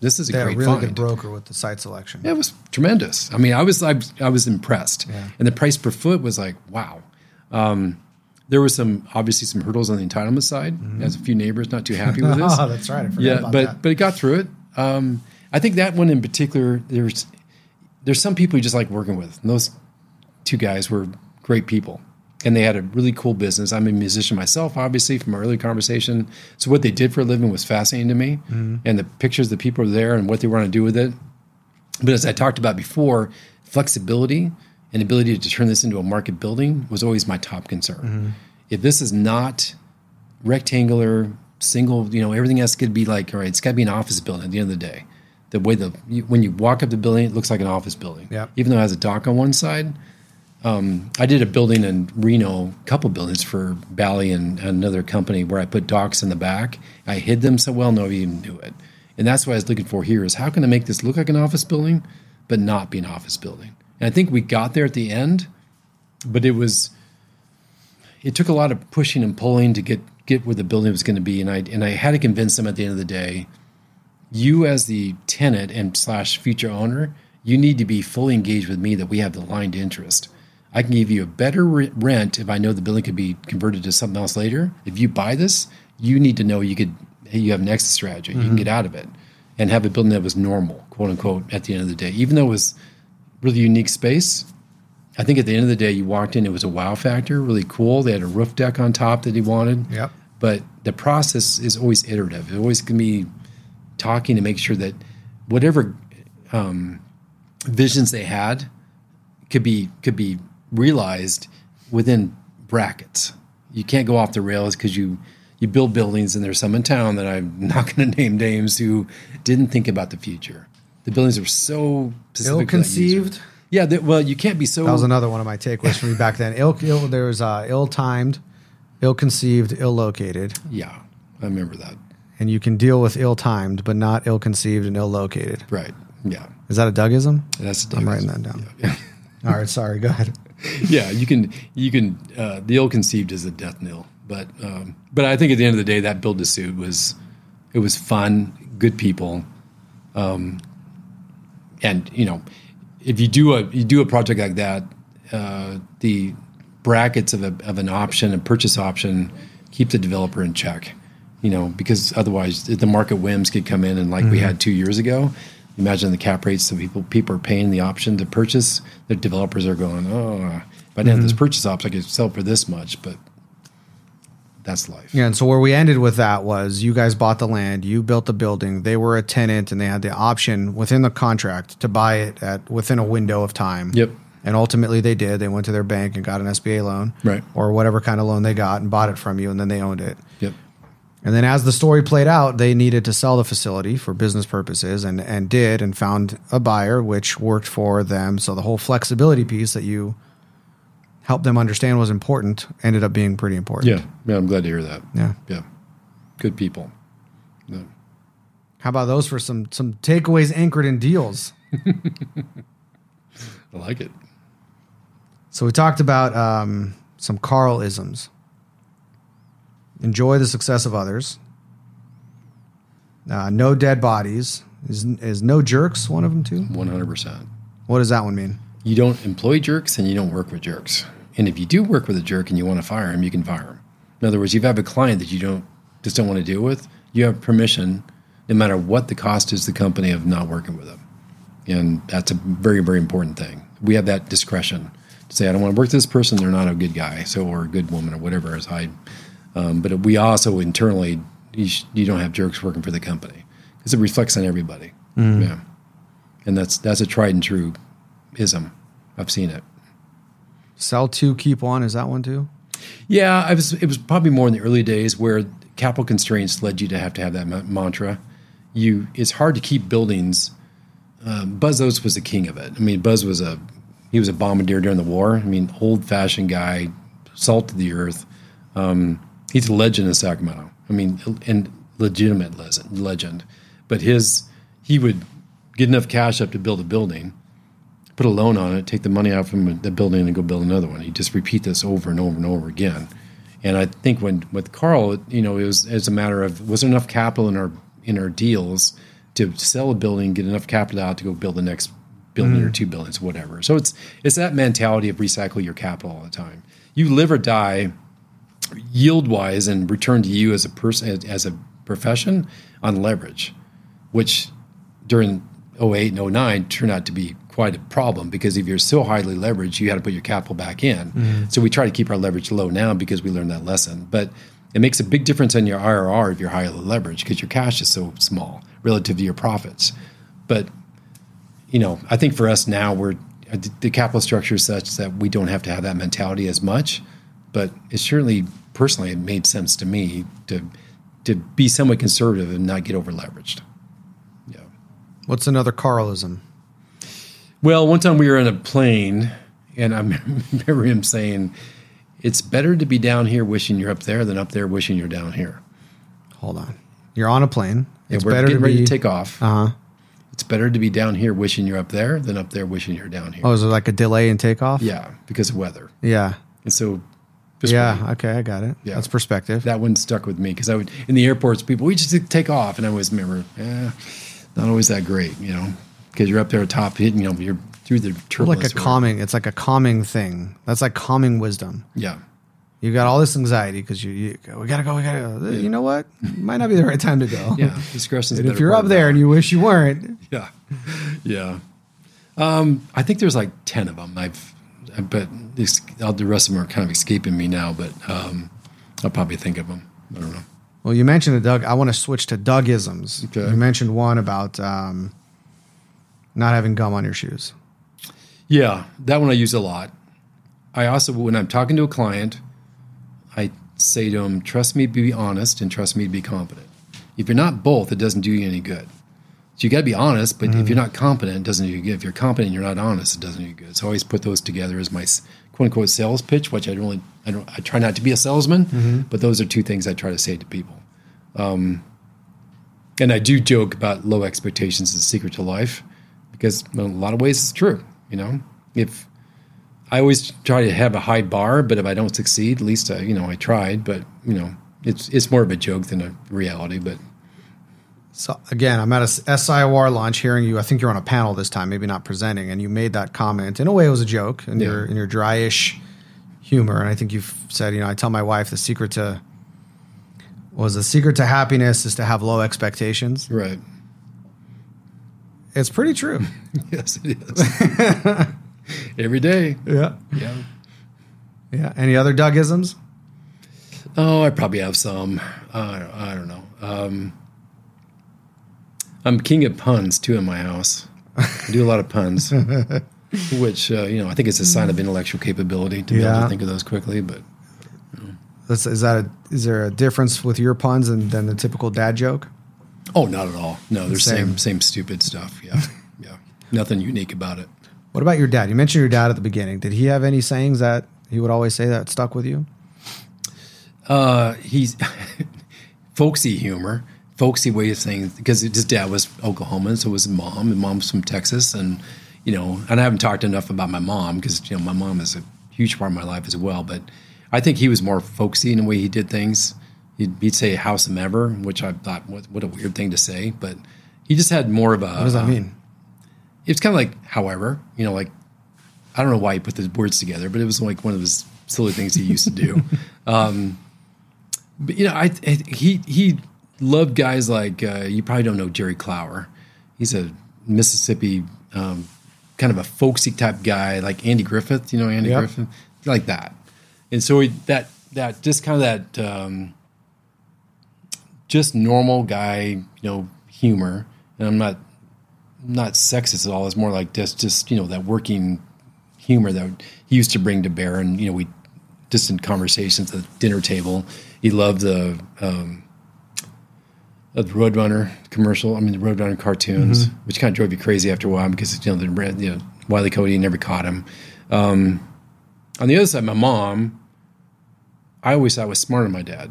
this is a They great really find. good broker with the site selection. Yeah, it was tremendous. I mean, I was I, I was impressed, Yeah. and the price per foot was like wow. Um, there was some obviously some hurdles on the entitlement side. As a few neighbors not too happy with *laughs* this. Oh, that's right. I forgot yeah, about but that. but it got through it. Um, I think that one in particular. There's there's some people you just like working with. And those two guys were great people, and they had a really cool business. I'm a musician myself, obviously from our early conversation. So what they did for a living was fascinating to me, Mm-hmm. and the pictures the people there and what they want to do with it. But as I talked about before, flexibility and ability to turn this into a market building was always my top concern. If this is not rectangular, single, you know, everything has to be like, all right, it's got to be an office building at the end of the day. The way the you, when you walk up the building, it looks like an office building. Yep. Even though it has a dock on one side. Um, I did a building in Reno, a couple buildings for Bally and another company where I put docks in the back. I hid them so well nobody even knew it. And that's what I was looking for here is how can I make this look like an office building, but not be an office building? And I think we got there at the end, but it was it took a lot of pushing and pulling to get get where the building was going to be, and I and I had to convince them at the end of the day, you as the tenant and slash future owner, you need to be fully engaged with me that we have the aligned interest. I can give you a better re- rent if I know the building could be converted to something else later. If you buy this, you need to know you could you have an exit strategy. You can get out of it and have a building that was normal, quote unquote, at the end of the day. Even though it was really unique space, I think at the end of the day, you walked in, it was a wow factor, really cool. They had a roof deck on top that he wanted. Yep. But the process is always iterative. It always can be talking to make sure that whatever um, visions they had could be could be realized within brackets. You can't go off the rails because you you build buildings and there's some in town that I'm *laughs* not going to name names who didn't think about the future. The buildings are so specific that. Ill-conceived? Yeah, they, well, you can't be so. That was another one of my takeaways from me back then. Ill, Ill there was uh, ill-timed, ill-conceived, ill-located, yeah, I remember that. and you can deal with ill-timed, but not ill-conceived and ill-located. Right. Yeah, Is that a Dougism? that's. I'm writing that down. *laughs* All right, sorry. Go ahead. *laughs* yeah, you can you can uh, the ill conceived is a death knell, but um, but I think at the end of the day, that build to suit was it was fun, good people, um, and you know, if you do a you do a project like that, uh, the brackets of a of an option, a purchase option, keep the developer in check. You know, because otherwise the market whims could come in and like we had two years ago. Imagine the cap rates that people people are paying the option to purchase. The developers are going, oh, if I didn't have this mm-hmm. purchase option, I could sell for this much, but that's life. Yeah, and so where we ended with that was you guys bought the land, you built the building, they were a tenant, and they had the option within the contract to buy it at within a window of time. Yep. And ultimately, they did. They went to their bank and got an SBA loan, Right. or whatever kind of loan they got, and bought it from you, and then they owned it. Yep. And then as the story played out, they needed to sell the facility for business purposes and, and did and found a buyer which worked for them. So the whole flexibility piece that you helped them understand was important ended up being pretty important. Yeah. Yeah. I'm glad to hear that. Yeah. Yeah. Good people. Yeah. How about those for some some takeaways anchored in deals? *laughs* I like it. So we talked about um, some Carl isms. Enjoy the success of others. Uh, no dead bodies. Is, is no jerks one of them too? 100%. What does that one mean? You don't employ jerks and you don't work with jerks. And if you do work with a jerk and you want to fire him, you can fire him. In other words, you have a client that you don't just don't want to deal with, you have permission, no matter what the cost is to the company of not working with them. And that's a very, very important thing. We have that discretion to say, I don't want to work with this person, they're not a good guy, so or a good woman or whatever as I um, but we also internally you, sh- you don't have jerks working for the company because it reflects on everybody. Yeah, and that's that's a tried and true ism. I've seen it. Sell two, keep one. Is that one too? Yeah, I was. It was probably more in the early days where capital constraints led you to have to have that ma- mantra. You, it's hard to keep buildings. Um, Buzz Oates was the king of it. I mean, Buzz was a he was a bombardier during the war. I mean, old fashioned guy, salt of the earth. Um, he's a legend in Sacramento. I mean, and legitimate legend. But his he would get enough cash up to build a building, put a loan on it, take the money out from the building, and go build another one. He'd just repeat this over and over and over again. And I think when with Carl, you know, it was as a matter of was there enough capital in our in our deals to sell a building, get enough capital out to go build the next building mm. or two buildings, whatever. So it's it's that mentality of recycle your capital all the time. You live or die yield wise and return to you as a person as a profession on leverage, which during 08 and 09 turned out to be quite a problem because if you're so highly leveraged, you got to put your capital back in. Mm-hmm. So we try to keep our leverage low now because we learned that lesson. But it makes a big difference on your IRR if you're highly leveraged because your cash is so small relative to your profits. But you know, I think for us now, we're the capital structure is such that we don't have to have that mentality as much. But it certainly, personally, it made sense to me to to be somewhat conservative and not get over leveraged. Yeah. What's another Carlism? Well, one time we were on a plane, and I *laughs* remember him saying, "It's better to be down here wishing you're up there than up there wishing you're down here." Hold on, you're on a plane. It's we're better getting to ready be, to take off. Uh huh. It's better to be down here wishing you're up there than up there wishing you're down here. Oh, is it like a delay in takeoff? Yeah, because of weather. Yeah. And so yeah. Okay, I got it. Yeah, that's perspective. That one stuck with me because I would in the airports. People, we just take off, and I always remember, yeah, not always that great, you know, because you're up there top, hitting, you know, you're through the turbulence. Like a calming. It's like a calming thing. That's like calming wisdom. Yeah. You got all this anxiety because you, you we gotta go, we gotta go. Yeah. You know what? Might not be the right time to go. *laughs* Yeah, discretion. if you're up there and you wish you weren't. Yeah, *laughs* yeah. Um, I think there's like ten of them. I've but the rest of them are kind of escaping me now. But um, I'll probably think of them. I don't know. Well, you mentioned it, Doug. I want to switch to Dougisms. Okay. You mentioned one about um, not having gum on your shoes. Yeah, that one I use a lot. I also, when I'm talking to a client, I say to them, trust me to be honest and trust me to be competent. If you're not both, it doesn't do you any good. So you got to be honest, but mm-hmm. if you're not competent, it doesn't do you good. If you're competent and you're not honest, it doesn't do you good. So I always put those together as my quote unquote sales pitch, which I don't really, I don't, I try not to be a salesman, mm-hmm. but those are two things I try to say to people. Um, and I do joke about low expectations is the secret to life because in a lot of ways it's true. You know, if I always try to have a high bar, but if I don't succeed, at least I, you know, I tried. But you know, it's it's more of a joke than a reality. But so again, I'm at a SIOR launch hearing you. I think you're on a panel this time, maybe not presenting, and you made that comment. In a way, it was a joke in yeah. your in your dryish humor. And I think you've said, you know, I tell my wife the secret to was the secret to happiness is to have low expectations. Right. It's pretty true. *laughs* yes, it is. *laughs* Every day. Yeah. Yeah. Yeah. Any other Dougisms? Oh, I probably have some. Uh, I don't know. Um, I'm king of puns too in my house. I do a lot of puns, *laughs* which uh, you know I think it's a sign of intellectual capability to be yeah. able to think of those quickly. But you know. is that a, is there a difference with your puns and than the typical dad joke? Oh, not at all. No, they're same same, same stupid stuff. Yeah, *laughs* yeah, nothing unique about it. What about your dad? You mentioned your dad at the beginning. Did he have any sayings that he would always say that stuck with you? Uh, he's *laughs* folksy humor folksy way of saying because his dad was Oklahoman, so was his mom, and mom's from Texas, and you know, and I haven't talked enough about my mom because you know my mom is a huge part of my life as well. But I think he was more folksy in the way he did things. He'd, he'd say "house of ever," which I thought what, what a weird thing to say, but he just had more of a. What does that mean? It's kind of like, however, you know, like I don't know why he put the words together, but it was like one of his silly things he used to do. *laughs* um, but you know, I, I he he loved guys like uh, you probably don't know Jerry Clower. He's a Mississippi um, kind of a folksy type guy, like Andy Griffith. You know Andy yep. Griffith, like that. And so he, that that just kind of that um, just normal guy, you know, humor. And I'm not not sexist at all. It's more like just just you know that working humor that he used to bring to bear. And you know we just in conversations at the dinner table. He loved the um, of the Roadrunner commercial. I mean, the Roadrunner cartoons, mm-hmm. which kind of drove you crazy after a while because you know the you know Wiley Cody never caught him. Um, on the other side, my mom I always thought I was smarter than my dad,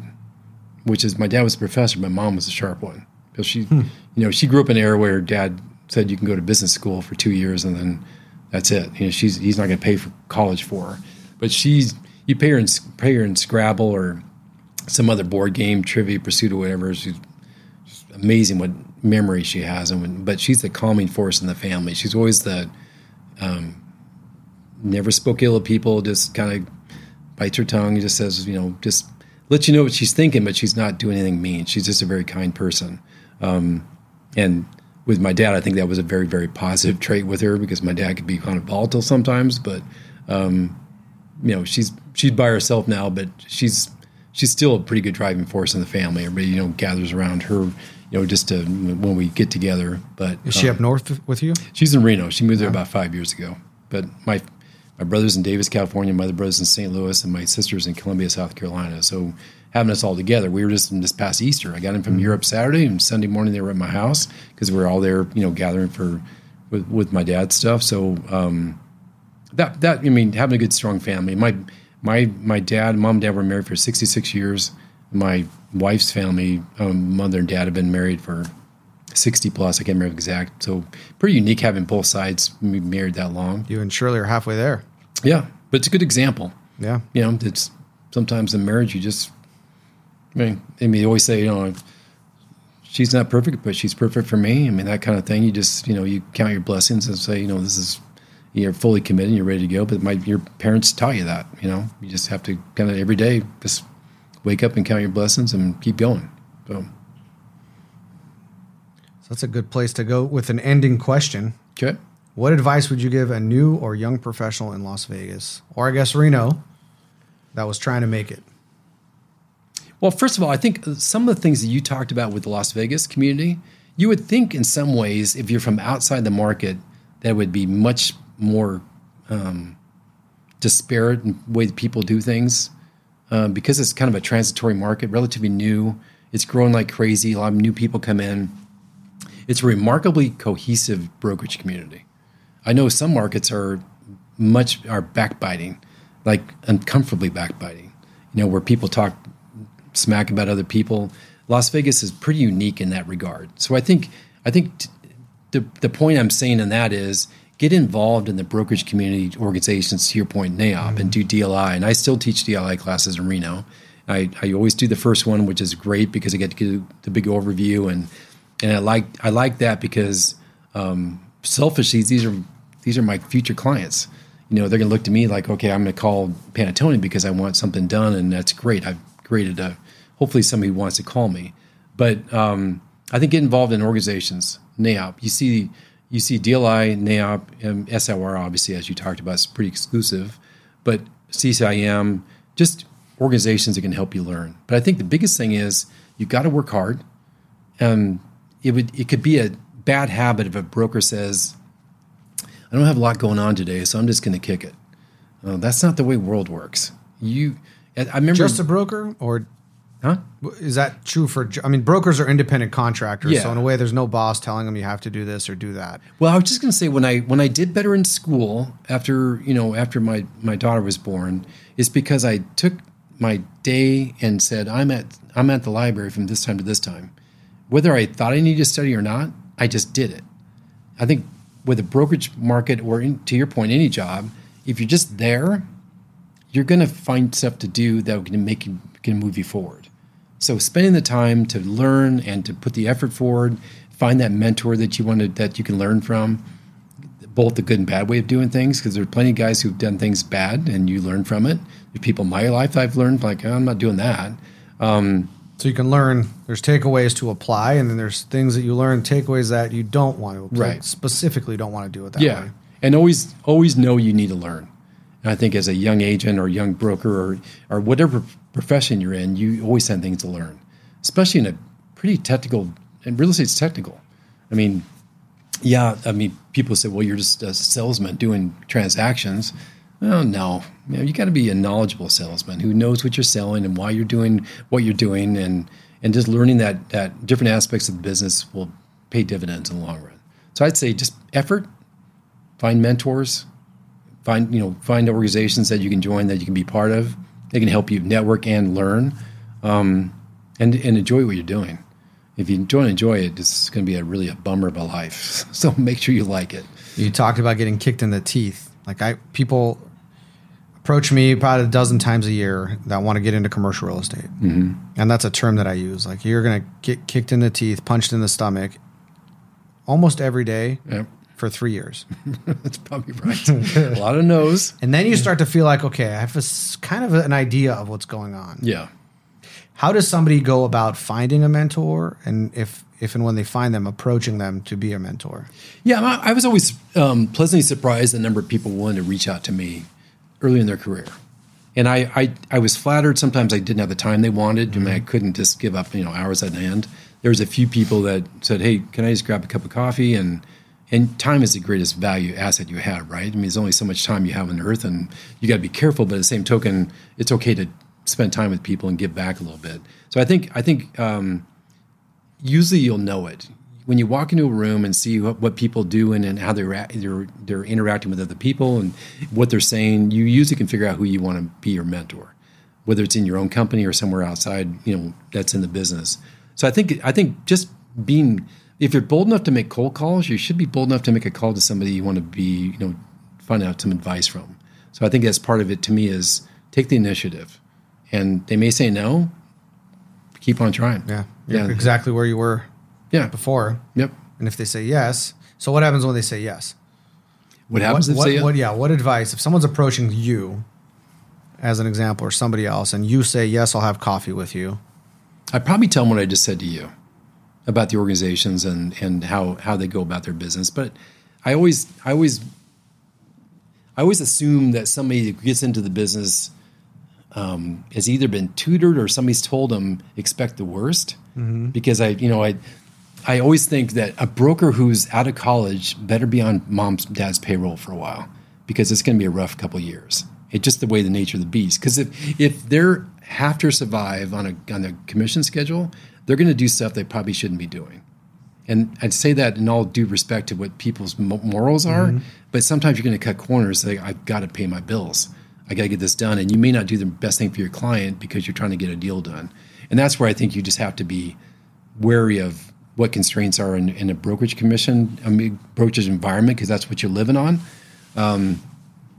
which is my dad was a professor, my mom was a sharp one because she, you know, she grew up in an era where dad said you can go to business school for two years and then that's it. You know, she's he's not going to pay for college for her, but she's you pay her in pay her in Scrabble or some other board game, Trivia Pursuit or whatever. She's amazing what memory she has, and when, but she's the calming force in the family. She's always the um, never spoke ill of people, just kind of bites her tongue. Just says, you know, just lets you know what she's thinking, but she's not doing anything mean. She's just a very kind person. Um, and with my dad, I think that was a very, very positive trait with her because my dad could be kind of volatile sometimes, but um, you know, she's she's by herself now, but she's she's still a pretty good driving force in the family. Everybody, you know, gathers around her, you know, just to when we get together. But is she um, up north with you? She's in Reno. She moved there about five years ago. But my my brother's in Davis, California. My other brother's in St. Louis, and my sister's in Columbia, South Carolina. So having us all together, we were just in this past Easter. I got in from Europe Saturday, and Sunday morning they were at my house because we were all there, you know, gathering for with with my dad's stuff. So um, that that I mean, having a good strong family. My my my dad, mom, and dad were married for 66 years. My wife's family, um, mother and dad, have been married for 60 plus. I can't remember exact. So pretty unique having both sides married that long. You and Shirley are halfway there. Yeah, but it's a good example. Yeah. You know, it's sometimes in marriage you just. I mean, I mean, they always say, you know, she's not perfect, but she's perfect for me. I mean, that kind of thing. You just, you know, you count your blessings and say, you know, this is you're fully committed, you're ready to go. But my your parents taught you that, you know, you just have to kind of every day just wake up and count your blessings and keep going. So, So that's a good place to go with an ending question. okay. What advice would you give a new or young professional in Las Vegas, or I guess Reno, that was trying to make it? Well, first of all, I think some of the things that you talked about with the Las Vegas community, you would think in some ways, if you're from outside the market, that would be much more um, disparate in the way that people do things. Uh, because it's kind of a transitory market, relatively new. It's growing like crazy. A lot of new people come in. It's a remarkably cohesive brokerage community. I know some markets are much are backbiting, like uncomfortably backbiting. You know, where people talk smack about other people. Las Vegas is pretty unique in that regard. So I think I think t- the the point I'm saying in that is get involved in the brokerage community organizations. To your point, NAIOP and do DLI, and I still teach DLI classes in Reno. I, I always do the first one, which is great because I get to get the big overview and and I like I like that because um, selfishly these are these are my future clients. You know, they're going to look to me like, okay, I'm going to call Panattoni because I want something done, and that's great. I've created a hopefully somebody wants to call me, but um, I think get involved in organizations. NAIOP, you see, you see DLI, NAIOP, um, SIOR, obviously as you talked about, is pretty exclusive, but CCIM, just organizations that can help you learn. But I think the biggest thing is you got to work hard. Um, it would it could be a bad habit if a broker says, "I don't have a lot going on today, so I'm just going to kick it." Uh, that's not the way world works. You, I remember Just a broker, or huh? is that true for? I mean, brokers are independent contractors, so in a way, there's no boss telling them you have to do this or do that. Well, I was just going to say when I when I did better in school after you know after my my daughter was born, is because I took my day and said I'm at I'm at the library from this time to this time, whether I thought I needed to study or not. I just did it. I think with a brokerage market or in, to your point, any job, if you're just there, you're going to find stuff to do that can make you can move you forward. So spending the time to learn and to put the effort forward, find that mentor that you want to that you can learn from, both the good and bad way of doing things. Because there are plenty of guys who've done things bad and you learn from it. There's people in my life I've learned like oh, I'm not doing that. Um, so you can learn. There's takeaways to apply, and then there's things that you learn, takeaways that you don't want to apply, Right. specifically don't want to do it that yeah way. and always always know you need to learn i think as a young agent or young broker or or whatever profession you're in you always have things to learn especially in a pretty technical and real estate's technical. I mean yeah i mean people say well you're just a salesman doing transactions. Oh no. You, know, you got to be a knowledgeable salesman who knows what you're selling and why you're doing what you're doing and and just learning that that different aspects of the business will pay dividends in the long run. So i'd say just effort find mentors find you know find organizations that you can join that you can be part of They can help you network and learn, um, and and enjoy what you're doing. If you don't enjoy it, it's going to be a really a bummer of a life. *laughs* So make sure you like it. You talked about getting kicked in the teeth. Like I, people approach me about a dozen times a year that want to get into commercial real estate, mm-hmm. and that's a term that I use. Like you're going to get kicked in the teeth, punched in the stomach, almost every day Yep. For three years, *laughs* That's probably right. a lot of no's. and then you start to feel like, okay, I have a kind of an idea of what's going on. Yeah. How does somebody go about finding a mentor, and if if and when they find them, approaching them to be a mentor? Yeah, I I was always um, pleasantly surprised the number of people willing to reach out to me early in their career. And I, I, I was flattered. Sometimes I didn't have the time they wanted. I mean, I couldn't just give up, you know, hours at hand. There was a few people that said, "Hey, can I just grab a cup of coffee?" And and time is the greatest value asset you have, right? I mean, there's only so much time you have on Earth, and you got to be careful. But at the same token, it's okay to spend time with people and give back a little bit. So I think I think um, usually you'll know it when you walk into a room and see what, what people do and, and how they're, they're they're interacting with other people and what they're saying. You usually can figure out who you want to be your mentor, whether it's in your own company or somewhere outside. You know that's in the business. So I think I think just being if you're bold enough to make cold calls, you should be bold enough to make a call to somebody you want to be you know find out some advice from. So I think that's part of it to me is take the initiative, and they may say no. Keep on trying. Yeah, you're exactly where you were Yeah. before. Yep. And if they say yes, so what happens when they say yes? What happens what, if what, what- yeah, what advice if someone's approaching you as an example or somebody else and you say yes, I'll have coffee with you. I probably tell them what I just said to you about the organizations and and how how they go about their business. But I always I always I always assume that somebody that gets into the business um, has either been tutored or somebody's told them expect the worst. Because I you know I I always think that a broker who's out of college better be on mom's dad's payroll for a while because it's going to be a rough couple of years. It's just the way the nature of the beast. Because if if they're have to survive on a on a commission schedule, they're going to do stuff they probably shouldn't be doing. And I'd say that in all due respect to what people's morals are, but sometimes you're going to cut corners. Like I've got to pay my bills. I got to get this done, and you may not do the best thing for your client because you're trying to get a deal done. And that's where I think you just have to be wary of what constraints are in, in a brokerage commission, I mean, brokerage environment, because that's what you're living on. Um,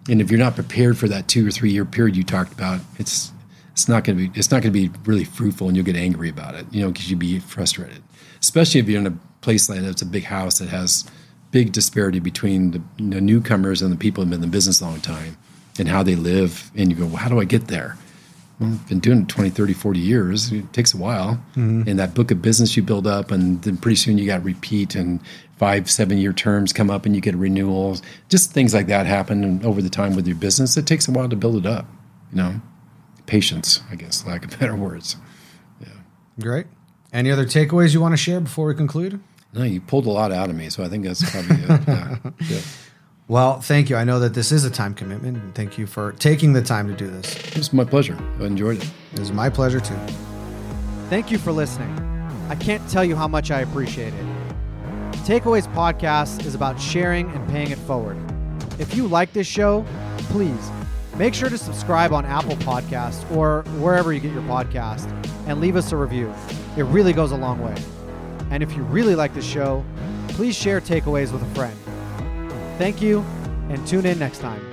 and if you're not prepared for that two or three year period you talked about, it's it's not going to be it's not going to be really fruitful, and you'll get angry about it, you know, because you'll be frustrated. Especially if you're in a place like that's a big house that has big disparity between the, the newcomers and the people who've been in the business a long time and how they live. And you go, well, how do I get there? Well, I've been doing it 20, 30, 40 years. It takes a while. Mm-hmm. And that book of business you build up, and then pretty soon you got repeat and five, seven year terms come up and you get renewals. Just things like that happen over the time with your business. It takes a while to build it up, you know. Patience, I guess, lack of better words. Yeah. Great. Any other takeaways you want to share before we conclude? No, you pulled a lot out of me, so I think that's probably it. *laughs* Yeah. Yeah. Well, thank you. I know that this is a time commitment. And thank you for taking the time to do this. It was my pleasure. I enjoyed it. It was my pleasure too. Thank you for listening. I can't tell you how much I appreciate it. Takeaways Podcast is about sharing and paying it forward. If you like this show, please make sure to subscribe on Apple Podcasts or wherever you get your podcast and leave us a review. It really goes a long way. And if you really like the show, please share takeaways with a friend. Thank you and tune in next time.